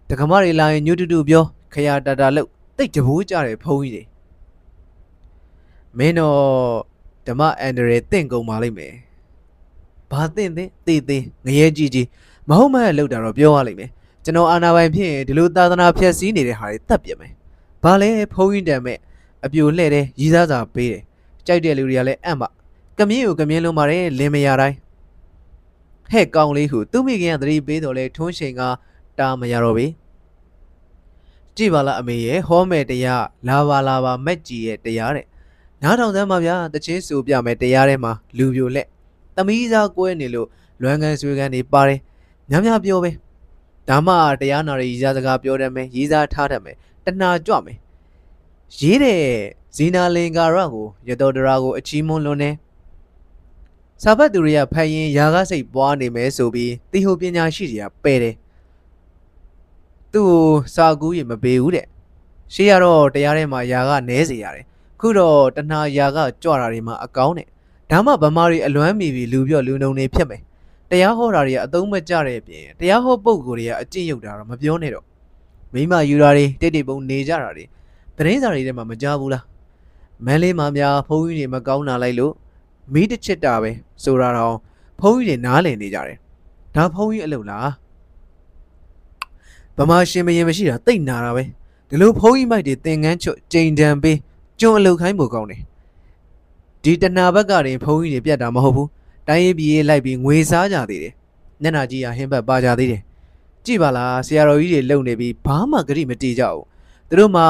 တက္ကမတွေလာရင်ညွတ်တူတူပြောခရတာတာလို့တိတ်တဘိုးကြတယ်ဖုံးကြီးတွေမင်းတော့ ဓမ္မအန်ဒရယ်တင့်ကုန်ပါလိမ့်မယ်ဘာတင့်သင့်တေးသေးငရဲကြီးကြီးမဟုတ်မှလောက်တာတော့ပြောရလိမ့်မယ်ကျွန်တော်အာနာပိုင်ဖြစ်ရင်ဒီလိုသာသနာဖျက်ဆီးနေတဲ့ဟာတွေတတ်ပြမယ်ဘာလဲဖုံးကြီးတံမဲ့အပြိုလှဲ့တယ်ရီးစားစာပေးတယ်ကြိုက်တဲ့လူတွေကလည်းအံ့ပါကမြင်းကိုကမြင်းလုံးပါတယ်လင်းမရတိုင်းဟဲ့ကောင်းလေးဟုသူ့မိခင်ကသတိပေးတော်လဲထွန်းချိန်ကတားမရတော့ပြီကြည့်ပါလားအမေရဲ့ဟောမယ်တရားလာပါလာပါမက်ကြီးရဲ့တရားတဲ့ နားထောင်စမ်းပါဗျာတချင်းဆိုပြမယ်တရားထဲမှာလူပြိုလက်သမီးစားကွဲနေလို့လွမ်းကန်ဆွေကန်နေပါတယ်များများပြောပဲဒါမှတရားနာရည်စားစကားပြောတတ်မယ်ရေးစားထားတတ်မယ်တဏှာကြွမယ်ရေးတဲ့ဇီနာလင်္ကာရကိုရတော်တရာကိုအချီးမွန်းလွန်းနေစာဖတ်သူတွေကဖတ်ရင်ယာကစိတ်ပွားနေမယ်ဆိုပြီးတီဟိုပညာရှိတွေကပယ်တယ်သူ့ကိုစာကူးရင်မပေးဘူးတဲ့ရှေ့ရတော့တရားထဲမှာယာကနဲစေရတယ် ခုတော့တဏှာယာကကြွတာတွေမှာအကောင်းတဲ့ဒါမှဗမာတွေအလွမ်းမီပြီးလူပြော့လူနှုံနေဖြစ်မယ်တရားဟောတာတွေကအသုံးမကျတဲ့အပြင်တရားဟောပုံကိုယ်တွေကအကျင့်ရုပ်တာတော့မပြောနဲ့တော့မိမယူတာတွေတိတ်တိတ်ပုံနေကြတာတွေသတင်းစာတွေထဲမှာမကြားဘူးလားမန်းလေးမများဖုန်းကြီးတွေမကောင်းတာလိုက်လို့မီးတစ်ချစ်တာပဲဆိုတာတော့ဖုန်းကြီးတွေနားလည်နေကြတယ်ဒါဖုန်းကြီးအလုပ်လားဗမာရှင်မရင်မရှိတာတိတ်နာတာပဲဒီလိုဖုန်းကြီးမိုက်တွေသင်ငန်းချွတ်ကြိမ်တံပေး ကျွန်းအလုပ်ခိုင်းဖို့ကောင်းတယ်ဒီတနာဘက်ကတင်ဖုန်းကြီးတွေပြတ်တာမဟုတ်ဘူးတိုင်းရေးပြည်ရေးလိုက်ပြီးငွေစားကြသေးတယ်မျက်နှာကြီးကဟင်းဘက်ပါကြသေးတယ်ကြည့်ပါလားဆရာတော်ကြီးတွေလုံနေပြီးဘာမှဂရိမတီးကြဘူးသူတို့မှာ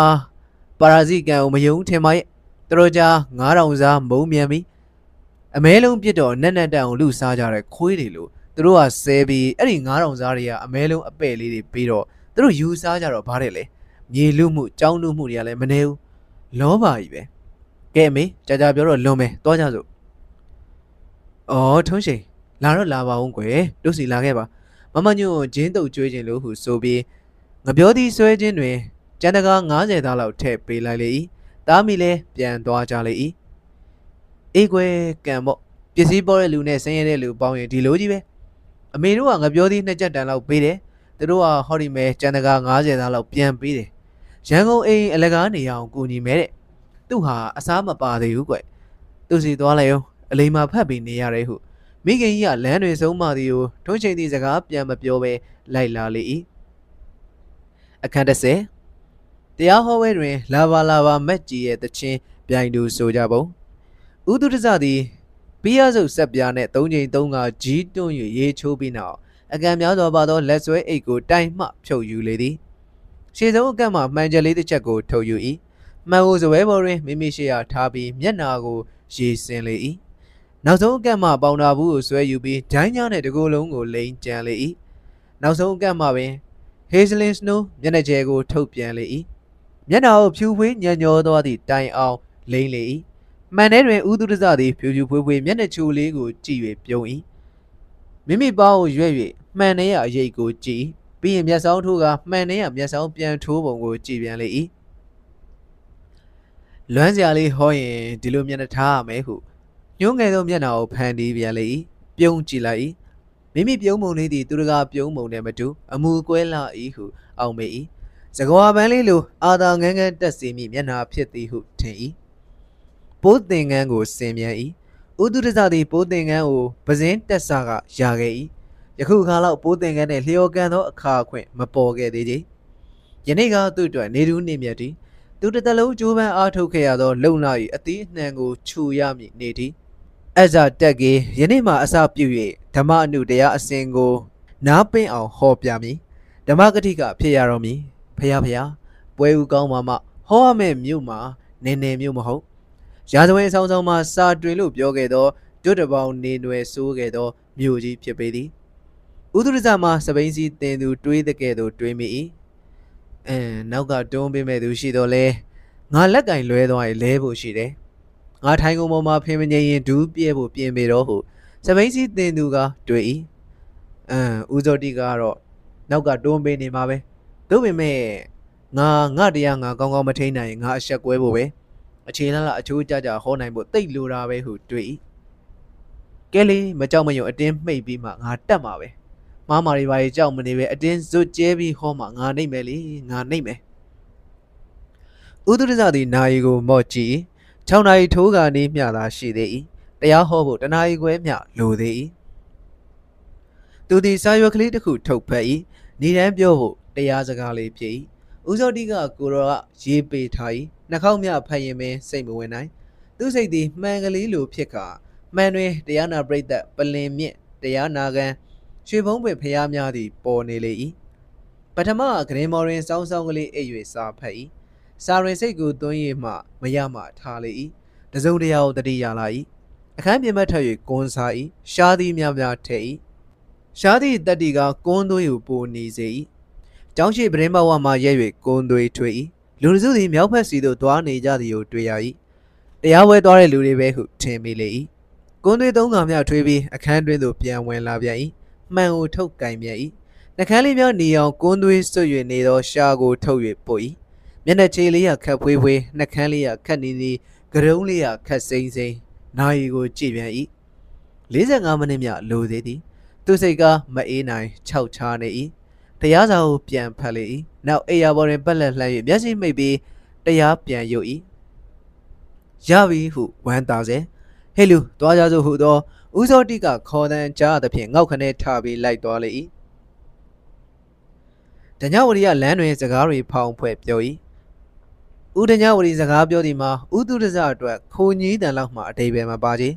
ပါရာဇိကံကိုမယုံထင်ပါရဲ့သူတို့ကြား9000စားမုံမြန်ပြီးအမဲလုံးပြစ်တော့နက်နက်တန်အောင်လူစားကြတဲ့ခွေးတွေလို့သူတို့ကဆဲပြီးအဲ့ဒီ9000စားတွေကအမဲလုံးအပဲ့လေးတွေပြီးတော့သူတို့ယူစားကြတော့ဗါတယ်လေမြေလူမှုကြောင်းလူမှုတွေကလည်းမနေဘူး လောပါကြီးပဲကဲမေကြာကြာပြောတော့လွန်မယ်သွားကြစို့အော်ထုံးရှိန်လာတော့လာပါဦးကွယ်တို့စီလာခဲ့ပါမမညွန့်ဂျင်းတုတ်ကျွေးခြင်းလို့ဟုဆိုပြီးငပြောသည်ဆွဲခြင်းတွင်ကျန်တကာ90သားလောက်ထည့်ပေးလိုက်လေ၏တားမီလည်းပြန်သွားကြလေ၏အေးကွယ်ကံပေါ့ပစ္စည်းပေါ်တဲ့လူနဲ့ဆင်းရဲတဲ့လူပေါင်းရင်ဒီလိုကြီးပဲအမေတို့ကငပြောသည်နှစ်ချက်တန်လောက်ပေးတယ်သူတို့ကဟောဒီမဲကျန်တကာ90သားလောက်ပြန်ပေးတယ် ရန်ကုန်အိမ်အလကားနေအောင်ကူညီမဲတဲ့သူ့ဟာအစားမပါသေးဘူးကွသူစီသွားလိုက်အောင်အလိမ္မာဖတ်ပြီးနေရတယ်ဟုမိခင်ကြီးကလမ်းတွေဆုံးမသည်ကိုထုံးချိန်သည့်စကားပြန်မပြောဘဲလိုက်လာလေ၏အခန်း30တရားဟောပွဲတွင် လာဘာလာဘာမက်ကြီးရဲ့တခြင်းပြိုင်သူဆိုကြပုံဥဒုဒဇသည်ဘီယာစုပ်ဆက်ပြားနှင့်သုံးချိန်သုံးကကြီးတွန်း၍ရေချိုးပြီးနောက်အကံများစွာပါသောလက်ဆွဲအိတ်ကိုတိုင်မှဖြုတ်ယူလေသည် ရှေ့ဆုံးအကန့်မှမှန်ကြလေးတစ်ချက်ကိုထုတ်ယူ၏မှန်ကိုစပွဲပေါ်တွင်မိမိရှိရာထားပြီးမျက်နာကိုရေစင်လေ၏နောက်ဆုံးအကန့်မှပေါင်တာဘူးကိုဆွဲယူပြီးဒိုင်းညားနဲ့တကိုယ်လုံးကိုလိန်ကြံလေ၏နောက်ဆုံးအကန့်မှပင် Hazelin Snow မျက်နှာကျဲကိုထုတ်ပြန်လေ၏မျက်နှာကိုဖြူဖွေးညံ့ညောသွားသည့်တိုင်အောင်လိမ့်လေ၏မှန်ထဲတွင်ဥဒုရဇသည်ဖြူဖြူဖွေးဖွေးမျက်နှာချိုလေးကိုကြည့်၍ပြုံး၏မိမိပေါင်းကိုရွဲ့၍မှန်ထဲရအရေးကိုကြည့် ပြီးရင်မျက်စောင်းထိုးကမှန်ထဲရမျက်စောင်းပြန်ထိုးပုံကိုကြည့်ပြန်လေ၏လွမ်းစရာလေးဟောရင်ဒီလိုမျက်နှာထားရမယ်ဟုညှိုးငယ်သောမျက်နှာကိုဖန်တီးပြန်လေ၏ပြုံးကြည့်လိုက်၏မိမိပြုံးပုံလေးသည်သူတကားပြုံးပုံနဲ့မတူအမူကွဲလာ၏ဟုအောင်မေ၏စကွာပန်းလေးလိုအာသာငန်းငန်းတက်စီမိမျက်နှာဖြစ်သည်ဟုထင်၏ပိုးသင်ငန်းကိုဆင်ပြန်၏ဥဒုရဇသည်ပိုးသင်ငန်းကိုပဇင်းတက်ဆာကယာခဲ့၏ ယခုခါလောက်ပိုးသင်ငန်းနှင့်လျော်ကန်သောအခါအခွင့်မပေါ်ခဲ့သေးချေယနေ့ကသူ့အတွက်နေတူးနေမြတ်သည်သူတစ်သက်လုံးကြိုးပမ်းအားထုတ်ခဲ့ရသောလုံလာ၏အသီးအနှံကိုခြူရမည်နေသည်အဇာတက်ကေယနေ့မှအစပြု၍ဓမ္မအနုတရားအစဉ်ကို နားပင့်အောင်ဟောပြမည်ဓမ္မဂတိကဖြစ်ရတော်မည်ဖះဖះပွဲဦးကောင်းမှမှဟောရမယ့်မြို့မှာနေနေမြို့မဟုတ်ရာဇဝင်အဆောင်ဆောင်မှာစာတွင်လို့ပြောခဲ့သောဒုတပေါင်းနေနွယ်ဆိုးခဲ့သောမြို့ကြီးဖြစ်ပေသည် ဥဒုရဇမှာစပိန်စီတင်သူတွေးတဲ့ကဲ့သို့တွေးမိ၏အင်းနောက်ကတွန်းပေးမဲ့သူရှိတော့လဲငါလက်ကင်လွဲသွားရင်လဲဖို့ရှိတယ်ငါထိုင်ကုန်ပေါ်မှာဖင်မငိမ့်ရင်ဒူးပြဲဖို့ပြင်ပေတော့ဟုစပိန်စီတင်သူကတွေး၏အင်းဦးစောတိကတော့နောက်ကတွန်းပေးနေမှာပဲသို့ပေမဲ့ငါငါတရားငါကောင်းကောင်းမထိန်နိုင်ရင်ငါအဆက်ကွဲဖို့ပဲအခြေလလအချိုးကြကြဟောနိုင်ဖို့တိတ်လိုတာပဲဟုတွေး၏ကဲလေမကြောက်မရွံအတင်းမှိတ်ပြီးမှငါတက်မှာပဲ မားမာရီပါရီကြောက်မနေပဲအတင်းဇွတ်ကျဲပြီးဟောမှငါနှိမ့်မယ်လေငါနှိမ့်မယ်ဥဒုရဇသည်နာယီကိုမော့ကြည့်6နာရီထိုးကနေမျှသာရှိသေး၏တရားဟောဖို့တနာရီခွဲမျှလိုသေး၏သူသည်စာရွက်ကလေးတစ်ခုထုတ်ဖက်၏နေတန်းပြောဖို့တရားစကားလေးဖြစ်၏ဦးစောတိကကိုရောကရေးပေးထား၏နှာခေါင်းမြဖတ်ရင်ပင်စိတ်မဝင်နိုင်သူစိတ်သည်မှန်ကလေးလိုဖြစ်ကာမှန်တွင်တရားနာပရိသတ်ပလင်မြင့်တရားနာကန် ရွှေဘုံပင်ဖျားများသည်ပေါ်နေလေ၏ပထမဂရင်မော်ရင်စောင်းစောင်းကလေးအိပ်၍စာဖတ်၏စာရင်စိတ်ကိုသွင်းရမှမရမှထားလေ၏တစုံတရာကိုတတိရလာ၏အခန်းပြင်ဘက်ထပ်၍ကွန်းစား၏ရှားသည်များများထဲ၏ရှားသည့်တက်တီကကွန်းသွေးကိုပိုနေစေ၏ကျောင်းရှိပရင်ဘဝမှရဲ၍ကွန်းသွေးထွေ၏လူစုသည်မြောက်ဖက်စီသို့သွားနေကြသည်ကိုတွေ့ရ၏တရားဝဲသွားတဲ့လူတွေပဲဟုထင်မိလေ၏ကွန်းသွေးသုံးကောင်များထွေးပြီးအခန်းတွင်သို့ပြန်ဝင်လာပြန်၏ မှန်ကိုထုတ်ကင်ပြန်၏နှကန်းလေးများနေအောင်ကွန်းသွေးဆွ၍နေသောရှားကိုထုတ်၍ပုတ်၏မျက်နှာချေလေးရခတ်ဖွေးဖွေးနှကန်းလေးရခတ်နီနီကရုံးလေးရခတ်စိမ့်စိမ့်နာရီကိုကြည့်ပြန်၏45မိနစ်မြလိုသေးသည်သူစိတ်ကမအေးနိုင်ခြောက်ချားနေ၏တရားစာကိုပြန်ဖတ်လေ၏နောက်အိယာပေါ်တွင်ပက်လက်လှမ်း၍မျက်စိမိတ်ပြီးတရားပြန်ယုတ်၏ရပြီဟုဝမ်းသာစေဟဲ့လူသွားကြစို့ဟုသော ဦးစောတိကခေါ်တန်းကြားသဖြင့်ငေါက်ခနဲထပြီးလိုက်သွားလေ၏ဒညဝရီကလမ်းတွင်စကားတွေဖောင်ဖွဲ့ပြော၏ဦးဒညဝရီစကားပြောသည်မှာဦးသူရဇအတွက်ခိုးကြီးတန်လောက်မှအတိပယ်မပါချေ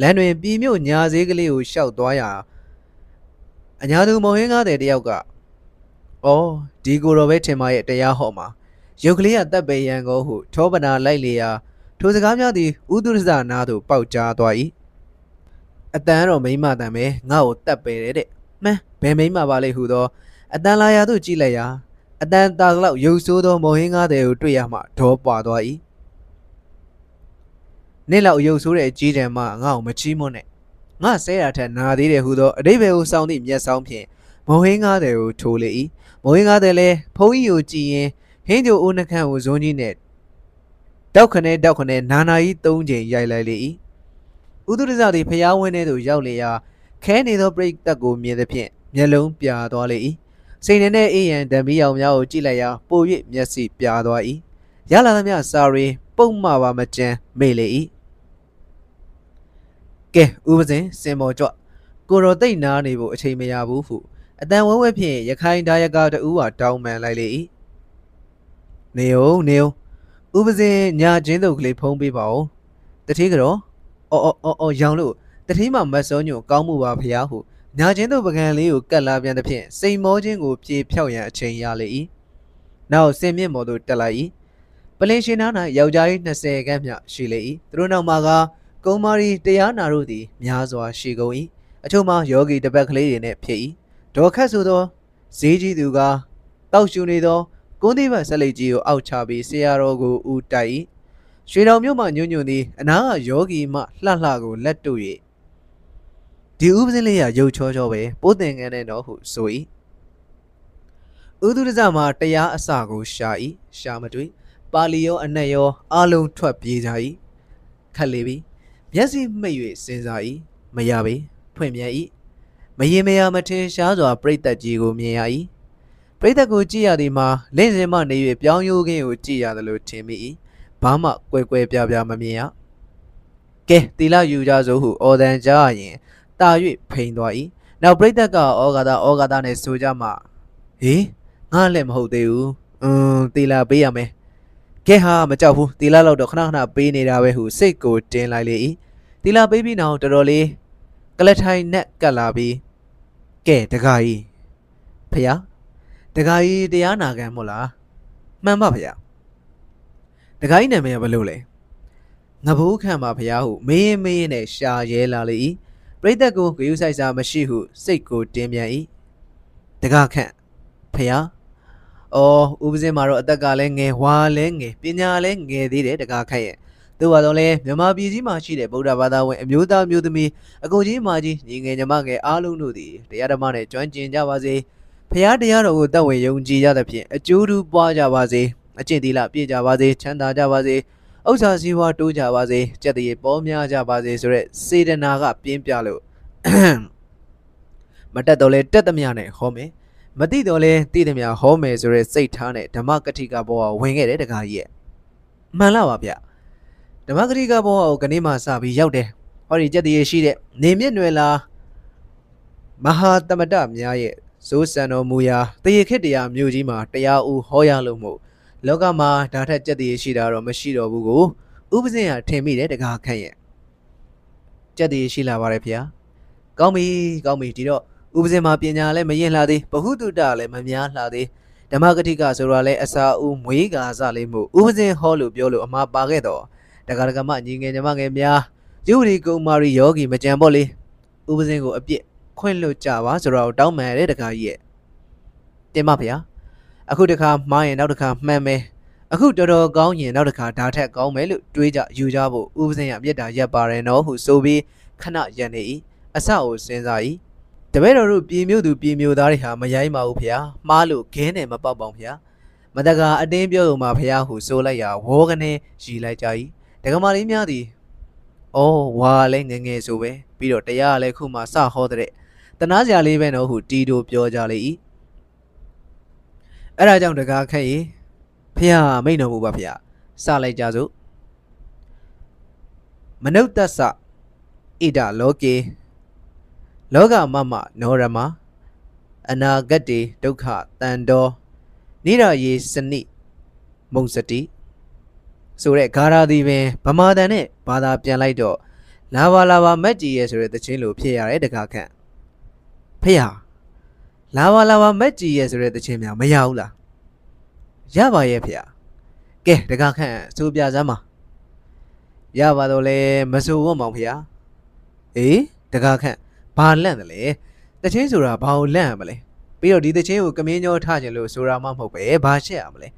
လမ်းတွင်ပြည်မြို့ညာစည်းကလေးကိုရှောက်သွားရာအညာသူမောင်ဟင်းကားတဲ့တယောက်ကအော်ဒီကိုတော်ပဲထင်ပါရဲ့တရားဟောမှာရုပ်ကလေးကတပ်ပေရန်ကိုဟု ထောပနာလိုက်လေရာထိုစကားများသည်ဥဒုရဇနာသို့ပေါက်ကြားသွား၏ အတန်တော့မိမတန်ပဲငါ့ကိုတပ်ပေတယ်တဲ့မှန်းဘယ်မိမပါလိမ့်ဟုသောအတန်လာရာသို့ကြည့်လိုက်ရာအတန်တာလောက်ရုပ်ဆိုးသောမော်ဟင်းကားတဲ့ကိုတွေ့ရမှဒေါပွာသွား၏နေ့လောက်ရုပ်ဆိုးတဲ့အကြီးတန်းမှငါ့ကိုမချီးမွန်းနဲ့ငါဆဲရထက်နာသေးတယ်ဟုသောအတိဘယ်ကိုစောင်းသည့်မျက်စောင်းဖြင့်မော်ဟင်းကားတဲ့ကိုထိုးလေ၏မော်ဟင်းကားတဲ့လည်းဖုံးကြီးကိုကြည့်ရင်ဟင်းကြိုအိုးနှခမ်းကိုဇွန်းကြီးနဲ့တောက်ခနဲတောက်ခနဲနာနာကြီး၃ချိန်ရိုက်လိုက်လေ၏ ဥဒုရဇသည်ဖျားဝင်းထဲသို့ရောက်လေရာခဲနေသောပြိတ္တကိုမြင်သဖြင့်မျက်လုံးပြာသွားလေ၏စိန်နေတဲ့အေးရန်ဓမီအောင်များကိုကြည့်လိုက်ရာပို၍မျက်စိပြာသွား၏ရလာသမျှစာရီပုံမှပါမကြမ်းမေ့လေ၏ကဲဥပဇင်စင်မော်ကြွကိုရောသိတ်နာနေဖို့အချိန်မရဘူးဟုအတန်ဝဲဝဲဖြင့်ရခိုင်ဒါယကတူဟာတောင်းပန်လိုက်လေ၏နေဦးနေဦးဥပဇင်ညာချင်းတုပ်ကလေးဖုံးပေးပါဦးတတိကတော့ အော်အော်အော်အော်ရောင်လို့တတိမမတ်စောညိုကောင်းမှုပါဖျားဟုညာချင်းတုပ်ပကံလေးကိုကတ်လာပြန်သဖြင့်စိန်မောချင်းကိုပြေဖြောက်ရန်အချိန်ရလေ၏နောက်စင်မြင့်မော်သို့တက်လိုက်၏ပလင်ရှင်နား၌ယောက်ျားကြီး20ခန့်မျှရှိလေ၏သူတို့နောက်မှာကကုံမာရီတရားနာတို့သည်များစွာရှိကုန်၏အချို့မှာယောဂီတပတ်ကလေးတွေနှင့်ဖြစ်၏ဒေါ်ခတ်ဆိုသောဈေးကြီးသူကတောက်ရှူနေသောကုန်းသေးဘတ်ဆက်လက်ကြီးကိုအောက်ချပြီးဆရာတော်ကိုဦးတိုက်၏ ရွှေတော်မြို့မှညွညွန်သည်အနာကယောဂီမှလှလှကိုလက်တို့၍ဒီဥပစင်းလေးရရုပ်ချောချောပဲပိုးတင်ငန်းတဲ့တော့ဟုဆို၏ဥဒုရဇမှာတရားအစကိုရှာ၏ရှာမတွေ့ပါဠိရောအနက်ရောအလုံးထွက်ပြေးကြ၏ခက်လေပြီမျက်စိမှိတ်၍စဉ်းစား၏မရပေဖွင့်ပြန်၏မရင်မရမထင်ရှားစွာပြိတ်သက်ကြီးကိုမြင်ရ၏ပြိတ်သက်ကိုကြည့်ရသည်မှာလင့်စင်မှနေ၍ပြောင်းရိုးခင်းကိုကြည့်ရတယ်လို့ထင်မိ၏ ဘာမှကွဲကွဲပြားပြားမမြင်ရကဲတီလာယူကြစို့ဟုအော်ဒန်ကြားရင်တာ၍ဖိန်သွား၏နောက်ပြိတ်သက်ကဩဃာတာဩဃာတာနဲ့ဆိုကြမှဟေးငါလည်းမဟုတ်သေးဘူးအင်းတီလာပေးရမယ်ကဲဟာမကြောက်ဘူးတီလာလောက်တော့ခဏခဏပေးနေတာပဲဟုစိတ်ကိုတင်းလိုက်လေ၏တီလာပေးပြီးနောက်တော်တော်လေးကလထိုင်နဲ့ကတ်လာပြီးကဲတကားကြီးဖះတကားကြီးတရားနာခံမို့လားမှန်ပါဖះ တကားကြီးနာမည်ကဘယ်လိုလဲငဘိုးခံပါဖះဟုမေးရင်မေးရင်နဲ့ရှာရဲလာလေ၏ပရိသတ်ကိုဂယုဆိုင်စာမရှိဟုစိတ်ကိုတင်းပြန်၏တကားခန့်ဖះ။အော်ဦးပစင်းမှာတော့အသက်ကလည်းငယ်ဝါလည်းငယ်ပညာလည်းငယ်သေးတယ်တကားခက်ရဲ့။သူ့ဘာလို့လဲမြန်မာပြည်ကြီးမှာရှိတဲ့ဗုဒ္ဓဘာသာဝင်အမျိုးသားမျိုးသမီးအကုန်ကြီးမာကြီးညီငယ်ညီမငယ်အားလုံးတို့သည်တရားဓမ္မနဲ့ကျွမ်းကျင်ကြပါစေ။ဖရာတရားတော်ကိုတတ်ဝင်ယုံကြည်ကြသဖြင့်အကျိုးတူပွားကြပါစေ။ အကျင့်သီလပြည့်ကြပါစေချမ်းသာကြပါစေ။ဥစ္စာစည်းဝါးတိုးကြပါစေ။ကြက်တရေပေါ်များကြပါစေဆိုရက်စေတနာကပြင်းပြလို့မတက်တော့လဲတက်သမျှနဲ့ဟောမယ်။မသိတော့လဲသိတယ်များဟောမယ်ဆိုရဲစိတ်ထားနဲ့ဓမ္မကတိကဘောကဝင်ခဲ့တယ်တခါကြီးရဲ့မှန်လားပါဗျဓမ္မကတိကဘောကိုကနေမှစပြီးရောက်တယ်ဟောဒီကြက်တရေရှိတဲ့နေမြင့်နွယ်လာမဟာတမတများရဲ့ဇိုးစံတော်မူရာတရေခေတ္တရာမြို့ကြီးမှာတရားဦးဟောရလို့မို့ လောကမှာဒါထက်ကြက်တရေရှိတာတော့မရှိတော့ဘူးကိုဥပဇင်ကထင်မိတယ်တကားခန့်ရဲ့ကြက်တရေရှိလာပါတယ်ဗျာကောင်းပြီကောင်းပြီဒီတော့ဥပဇင်မှာပညာလည်းမရင်လှသေးဘဟုတုတလည်းမများလှသေးဓမ္မဂတိကဆိုတာလည်းအစာဦးမွေးကာစလေးမှုဥပဇင်ဟောလို့ပြောလို့အမှားပါခဲ့တော့တက္ကရာမညီငယ်ညီမငယ်များယုရီကုမာရီယောဂီမကြံပေါ့လေဥပဇင်ကိုအပြစ်ခွင့်လွတ်ကြပါဆိုတော့တောင်းပန်ရတဲ့တခါကြီးရဲ့တင်ပါဗျာ အခုတခါမှားရင်နောက်တခါမှန်မယ်အခုတော်တော်ကောင်းရင်နောက်တစ်ခါဓာထက်ကောင်းမယ်လို့တွေးကြယူကြဖို့ဥပဇင်ရမြတ်တာရက်ပါရနော်ဟုဆိုပြီးခဏရန်နေ၏အဆကိုစဉ်းစား၏တပည့်တော်တို့ပြည်မြို့သူပြည်မြို့သားတွေဟာမရိုင်းပါဘူးဖေ။မှားလို့ခင်းတယ်မပေါက်ပေါင်ဖေ။မတကအတင်းပြောုံမှာဖေဟုဆိုလိုက်ရာဝေါကနေရီလိုက်ကြ၏။ဒကမာလေးများသည်အော်ဝါလည်းငငယ်ဆိုပဲပြီးတော့တရားလည်းခုမှစဟောတဲ့တနာစရာလေးပဲတော့ဟုတီတိုပြောကြလေ၏။ အဲ့ဒါကြောင့်တကားခက်ရေဖေမိတ်တော်မူပါဖေ။စလိုက်ကြစို့မနုဿသဣဒလောကေလောကမမနောရမအနာဂတ်တေဒုက္ခတန်တော်နိရယေစနိမုံစတိဆိုတဲ့ဂါရာဒီပင်ဗမာတန်နဲ့ဘာသာပြန်လိုက်တော့လာပါလာပါမက်ကြီးရဲ့ဆိုတဲ့တခြင်းလိုဖြစ်ရတဲ့တကားခန့်ဖေဟာ လာပါလာပါမက်ကြီးရဲ့ဆိုတဲ့တခြင်းများမရဘူးလားရပါရဲ့ဖေဟာကဲတကားခန့်ဆိုပြစမ်းပါရပါတော့လေမဆိုဝတ်မောင်ဖေဟာအေးတကားခန့်ဘာလန့်တယ်လဲတချင်းဆိုတာဘာကိုလန့်ရမလဲပြီးတော့ဒီတချင်းကိုကမင်းကျော်ထခြင်းလို့ဆိုတာမှမဟုတ်ပဲဘာရှက်ရမလဲ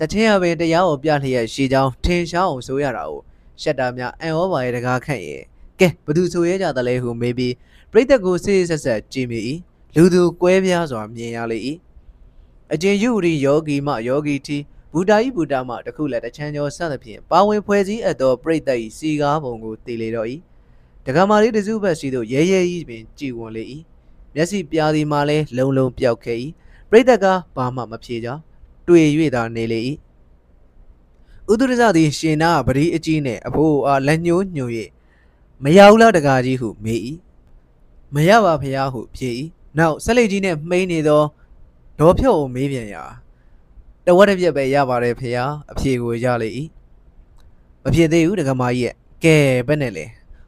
တချင်းရပင်တရားကိုပြလျက်ရှေးချောင်းထင်ရှားအောင်ဆိုရတာကိုရှက်တာများအန်ဩပါရဲ့တကားခန့်ရဲ့ကဲဘသူဆိုရဲကြတယ်လဲဟုမေးပြီးပြိတ္တကိုစစ်ဆက်ဆက်ကြည့်မိ၏ လူသူကွဲပြားစွာမြင်ရလေ၏အကျဉ်ယုရီယောဂီမယောဂီတီဘူတာဤဘူတာမတခုလည်းတချမ်းကျော်စသဖြင့်ပါဝင်ဖွဲ့စည်းအပ်သောပြိတ္တ၏စီကားပုံကိုတည်လေတော့၏ဒကမာလေးတစုဘက်စီသို့ရဲရဲကြီးပင်ကြည်ဝင်လေ၏မျက်စိပြားသည်မှလည်းလုံလုံပျောက်ခဲ့၏ပရိသတ်ကဘာမှမဖြေကြတွေ့၍သာနေလေ၏ဥဒရဇသည်ရှင်နာပရိအကြီးနှင့်အဖိုးအားလက်ညှိုးညွှန်၍မရဘူးလားတကားကြီးဟုမေး၏မရပါဖရားဟုဖြေ၏ နောက်ဆက်လက်ကြီးနှင့်မှိန်းနေသောဒေါ်ဖြုတ်ကိုမေးပြန်ရာတဝက်တစ်ပြက်ပဲရပါတယ်ဖရားအဖြေကိုရလေ၏မဖြေသေးဘူးတကမာကြီးရဲ့ကဲဘယ်နဲ့လဲ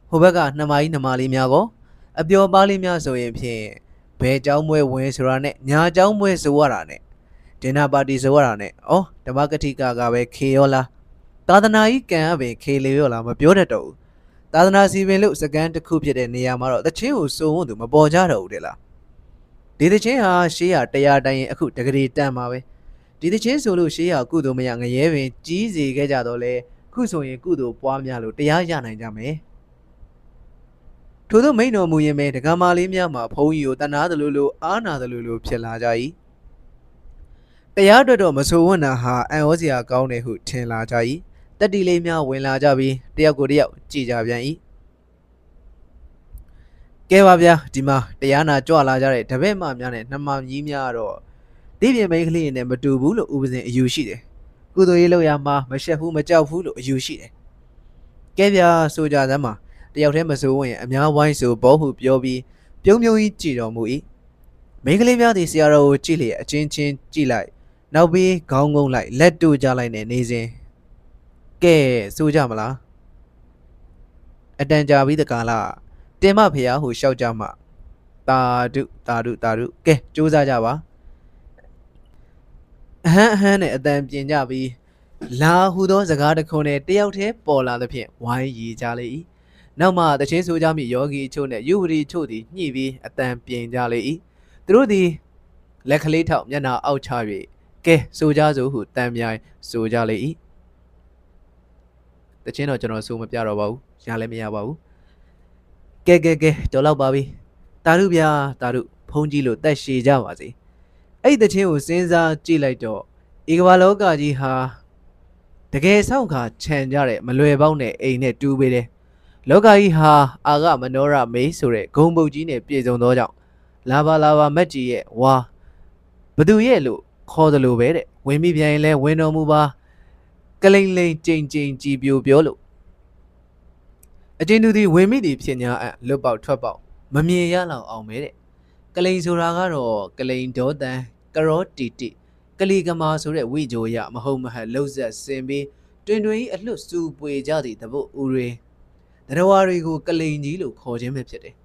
ဟိုဘက်ကနှမကြီးနှမလေးများကောအပျော်ပါးလေးများဆိုရင်ဖြင့်ဘဲเจ้าမွဲဝင်ဆိုတာနဲ့ညာเจ้าမွဲဆိုရတာနဲ့ဒင်နာပါတီဆိုရတာနဲ့ဩဓမ္မကတိကကပဲခေရောလားသာသနာကြီးကံအပင်ခေလေရောလားမပြောတတ်တော့ဘူးသာသနာစီပင်လို့စကန်တစ်ခုဖြစ်တဲ့နေရာမှာတော့တချင်းကိုစုံဖို့သူမပေါ်ကြတော့ဘူးတဲ့လား ဒီတချင်းဟာရှေးရတရားတိုင်းရင်အခုတကယ်တန်ပါပဲဒီတချင်းဆိုလို့ရှေးရကုသိုလ်မရငရဲပင်ကြီးစီခဲ့ကြတော့လေခုဆိုရင်ကုသိုလ်ပွားများလို့တရားရနိုင်ကြမယ်ထို့သောမိန်တော်မူရင်ပဲဒကမာလေးများမှာဘုန်းကြီးကိုတနာသလိုလိုအားနာသလိုလိုဖြစ်လာကြ၏တရားအတွက်တော့မဆိုးဝန်းတာဟာအံ့ဩစရာကောင်းတယ်ဟုထင်လာကြ၏တက်တီလေးများဝင်လာကြပြီးတယောက်ကိုတယောက်ကြည်ကြပြန်၏ ကဲပါဗျာဒီမှာတရားနာကြွလာကြတဲ့တပည့်မများနဲ့နှမကြီးများတော့ဒီပြင်မိန်းကလေးနဲ့မတူဘူးလို့ဥပဇင်အယူရှိတယ်ကုသိုလ်ရေးလောက်ရမှာမရှက်ဘူးမကြောက်ဘူးလို့အယူရှိတယ်ကဲဗျာဆိုကြစမ်းပါတယောက်တည်းမစိုးဝင်အများဝိုင်းဆိုဘောဟုပြောပြီးပြုံးပြုံးကြီးကြည်တော်မူ၏မိန်းကလေးများသည်ဆရာတော်ကိုကြည့်လျက်အချင်းချင်းကြည့်လိုက်နောက်ပြီးခေါင်းငုံလိုက်လက်တို့ကြလိုက်နဲ့နေစဉ်ကဲစိုးကြမလားအတန်ကြာပြီးတကားလား တင်မဖះဟိုရှောက်ကြမှာတာဒုတာဒုတာဒုကဲစူးစမ်းကြပါအဟမ်းအဟမ်းနဲ့အတန်ပြင်ကြပြီးလာဟူသောစကားတစ်ခုနဲ့တယောက်တည်းပေါ်လာသဖြင့်ဝိုင်းရီကြလေ၏နောက်မှတချင်းဆိုကြမိယောဂီအချို့နဲ့ယူဝရီချို့သည်ညှိပြီးအတန်ပြင်ကြလေ၏သူတို့သည်လက်ကလေးထောက်မျက်နှာအောက်ချ၍ကဲဆိုကြစို့ဟုတန်မြိုင်ဆိုကြလေ၏တချင်းတော့ကျွန်တော်ဆိုမပြတော့ပါဘူးရလည်းမရပါဘူး ကဲကဲကဲတော်တော့ပါပြီတာရုဗျာတာရုဖုံးကြီးလို့တက်ရှည်ကြပါစေအဲ့ဒီတချင်းကိုစဉ်းစားကြည့်လိုက်တော့ဧကဘာလောကကြီးဟာတကယ်ဆောက်ခါခြံကြတဲ့မလွယ်ပေါက်နဲ့အိမ်နဲ့တူးပေးတယ်လောကကြီးဟာအာကမနောရမေးဆိုတဲ့ဂုံပုတ်ကြီးနဲ့ပြည့်စုံသောကြောင့်လာပါလာပါမက်ကြီးရဲ့ဝါဘသူရဲ့လို့ခေါ်တယ်လို့ပဲတဲ့ဝင်မိပြန်ရင်လဲဝင်တော်မူပါကလိန်လိန်ကြိမ်ကြိမ်ကြည်ပြိုပြောလို့ အချင်းသူသည်ဝင်မိသည်ဖြစ်ညာအပ်လွတ်ပေါက်ထွက်ပေါက်မမြင်ရလောက်အောင်ပဲတဲ့ကလိန်ဆိုတာကတော့ကလိန်ဒေါတန်ကရောတီတီကလီကမာဆိုတဲ့ဝိဂျိုရမဟုတ်မဟတ်လှုပ်ဆက်စင်ပြီးတွင်တွင်ဤအလွတ်စူပွေကြသည့်တပုတ်ဦးတွေတရဝါတွေကိုကလိန်ကြီးလို့ခေါ်ခြင်းပဲဖြစ်တယ်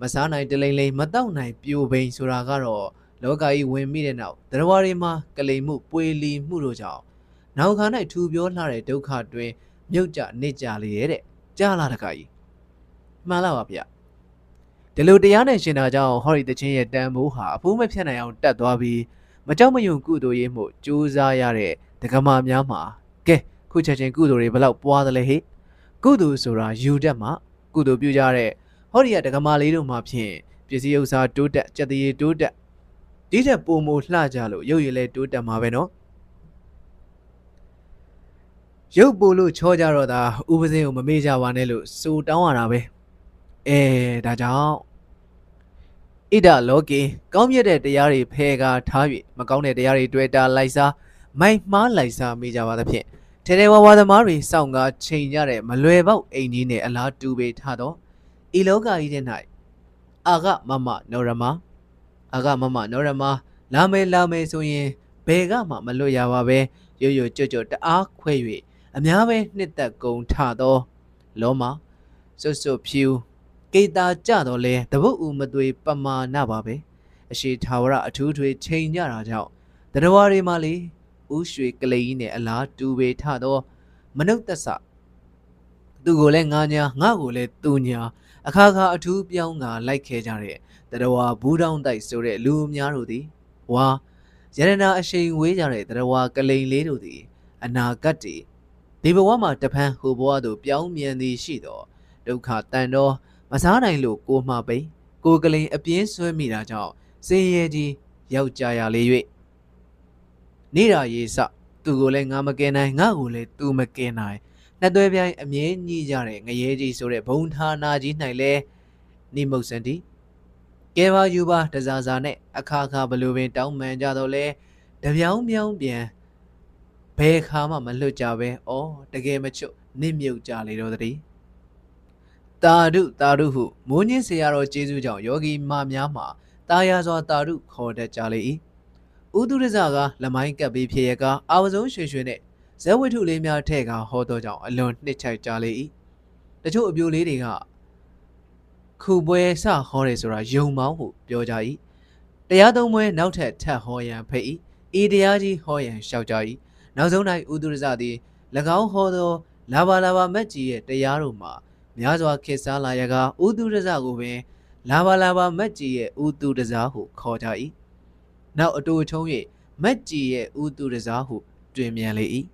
မစားနိုင်တလိန်လိန်မတောက်နိုင်ပြိုပိန်ဆိုတာကတော့လောကကြီးဝင်မိတဲ့နောက်တရဝါတွေမှာကလိန်မှုပွေလီမှုတို့ကြောင့်နောက်ခါ၌ထူပြောလှတဲ့ဒုက္ခတွင်မြုပ်ကြနစ်ကြလေရဲ့တဲ့ ကြားလာတကကြီးမှန်လားပါဗျဒီလိုတရားနဲ့ရှင်တာကြောင့်ဟောရီတချင်းရဲ့တန်ဖိုးဟာအဖိုးမဖြတ်နိုင်အောင်တက်သွားပြီးမကြောက်မယုံကုသိုလ်ရေးမှုစူးစားရတဲ့ဒကမာများမှာကဲခုချက်ချင်းကုသိုလ်တွေဘလောက်ပွားသလဲဟိကုသိုလ်ဆိုတာယူတတ်မှာကုသိုလ်ပြုကြတဲ့ဟောဒီကဒကမာလေးတို့မှာဖြင့်ပစ္စည်းဥစ္စာတိုးတက်စက်တရေတိုးတက်ဒီထက်ပိုမိုလှကြလို့ရုပ်ရည်လဲတိုးတက်မှာပဲနော် ရုပ်ပို့လို့ချောကြတော့တာဥပစင်းကိုမမေ့ကြပါနဲ့လို့စူတောင်းရတာပဲအဲဒါကြောင့်ဣဒလောကေကောင်းမြတ်တဲ့တရားတွေဖယ်ကားထား၍မကောင်းတဲ့တရားတွေတွေ့တာလိုက်စားမိုက်မှားလိုက်စားမိကြပါသဖြင့်ထဲထဲဝါဝါသမားတွေစောင့်ကားချိန်ကြတဲ့မလွယ်ပေါက်အိမ်ကြီးနဲ့အလားတူပေထားတော့ဤလောကကြီးတဲ့၌အာဂမမနောရမအာဂမမနောရမလာမယ်လာမယ်ဆိုရင်ဘယ်ကမှမလွတ်ရပါပဲရွရွကြွကြွတအားခွဲ၍ အများပဲနှစ်သက်ကုန်ထသောလောမစွတ်စွတ်ဖြူကေတာကြတော့လဲတပုတ်ဦးမသွေပမာဏပါပဲအရှိထာဝရအထူးထွေချိန်ကြတာကြောင့်တရဝါတွေမှလေဥရွှေကလေးကြီးနဲ့အလားတူပေထတော့မနုဿဆသူကိုလည်းငါညာငါကိုလည်းသူညာအခါခါအထူးပြောင်းကလိုက်ခဲကြတဲ့တရဝါဘူးတောင်းတိုက်ဆိုတဲ့လူအများတို့သည်ဝါရတနာအရှိန်ဝေးကြတဲ့တရဝါကလိန်လေးတို့သည် အနာဂတ်တည် ဒီဘဝမှာတပန်းဟိုဘဝသို့ပြောင်းမြန်သည်ရှိသောဒုက္ခတန်တော်မစားနိုင်လို့ကိုမှပိန်ကိုကလိန်အပြင်းဆွဲမိတာကြောင့်စင်ရဲကြီးယောက်ျားရလေး၍နေတာရေးစသူကိုလည်းငါမကင်နိုင်ငါကိုလည်းသူမကင်နိုင်နှစ်သွဲပြိုင်အမြဲညှိကြတဲ့ငရဲကြီးဆိုတဲ့ဘုံဌာနာကြီး၌လဲနိမုတ်စန်တီကဲပါယူပါတစားစားနဲ့အခါခါဘလိုပင်တောင်းပန်ကြတော့လဲတပြောင်းပြောင်းပြန် ဘယ်ခါမှမလွတ်ကြပဲဩတကယ်မချွတ်နစ်မြုပ်ကြလေတော့တည်းတာရုတာရုဟုမိုးညင်းဆရာတော်ကျေးဇူးကြောင့်ယောဂီမများမှာတာယာစွာတာရုခေါ်တတ်ကြလေ၏ဥဒုရဇကလမိုင်းကပ်ပြီးဖြစ်ရကအာဝဆုံးရွှေရွှေနဲ့ဇဝိထုလေးများထဲ့ကဟောတော့ကြောင့်အလွန်နှစ်ချိုက်ကြလေ၏တချို့အပြိုလေးတွေကခုပွဲစဟောတယ်ဆိုတာယုံမောင်းဟုပြောကြ၏တရားသုံးပွဲနောက်ထပ်ထပ်ဟောရန်ဖိတ်၏ဤတရားကြီးဟောရန်လျှောက်ကြ၏ နောက်ဆုံး၌ဥဒုရဇသည်၎င်းဟောသောလာဘာလာဘာမက်ကြီးရဲ့တရားတို့မှာများစွာခေတ်စားလာရကဥတုရဇကိုပင်လာဘာလာဘာမက်ကြီးရဲ့ဥတုရဇဟုခေါ်ကြ၏နောက်အတူချုံး၍မက်ကြီးရဲ့ဥတုရဇဟုတွင်မြန်လေ၏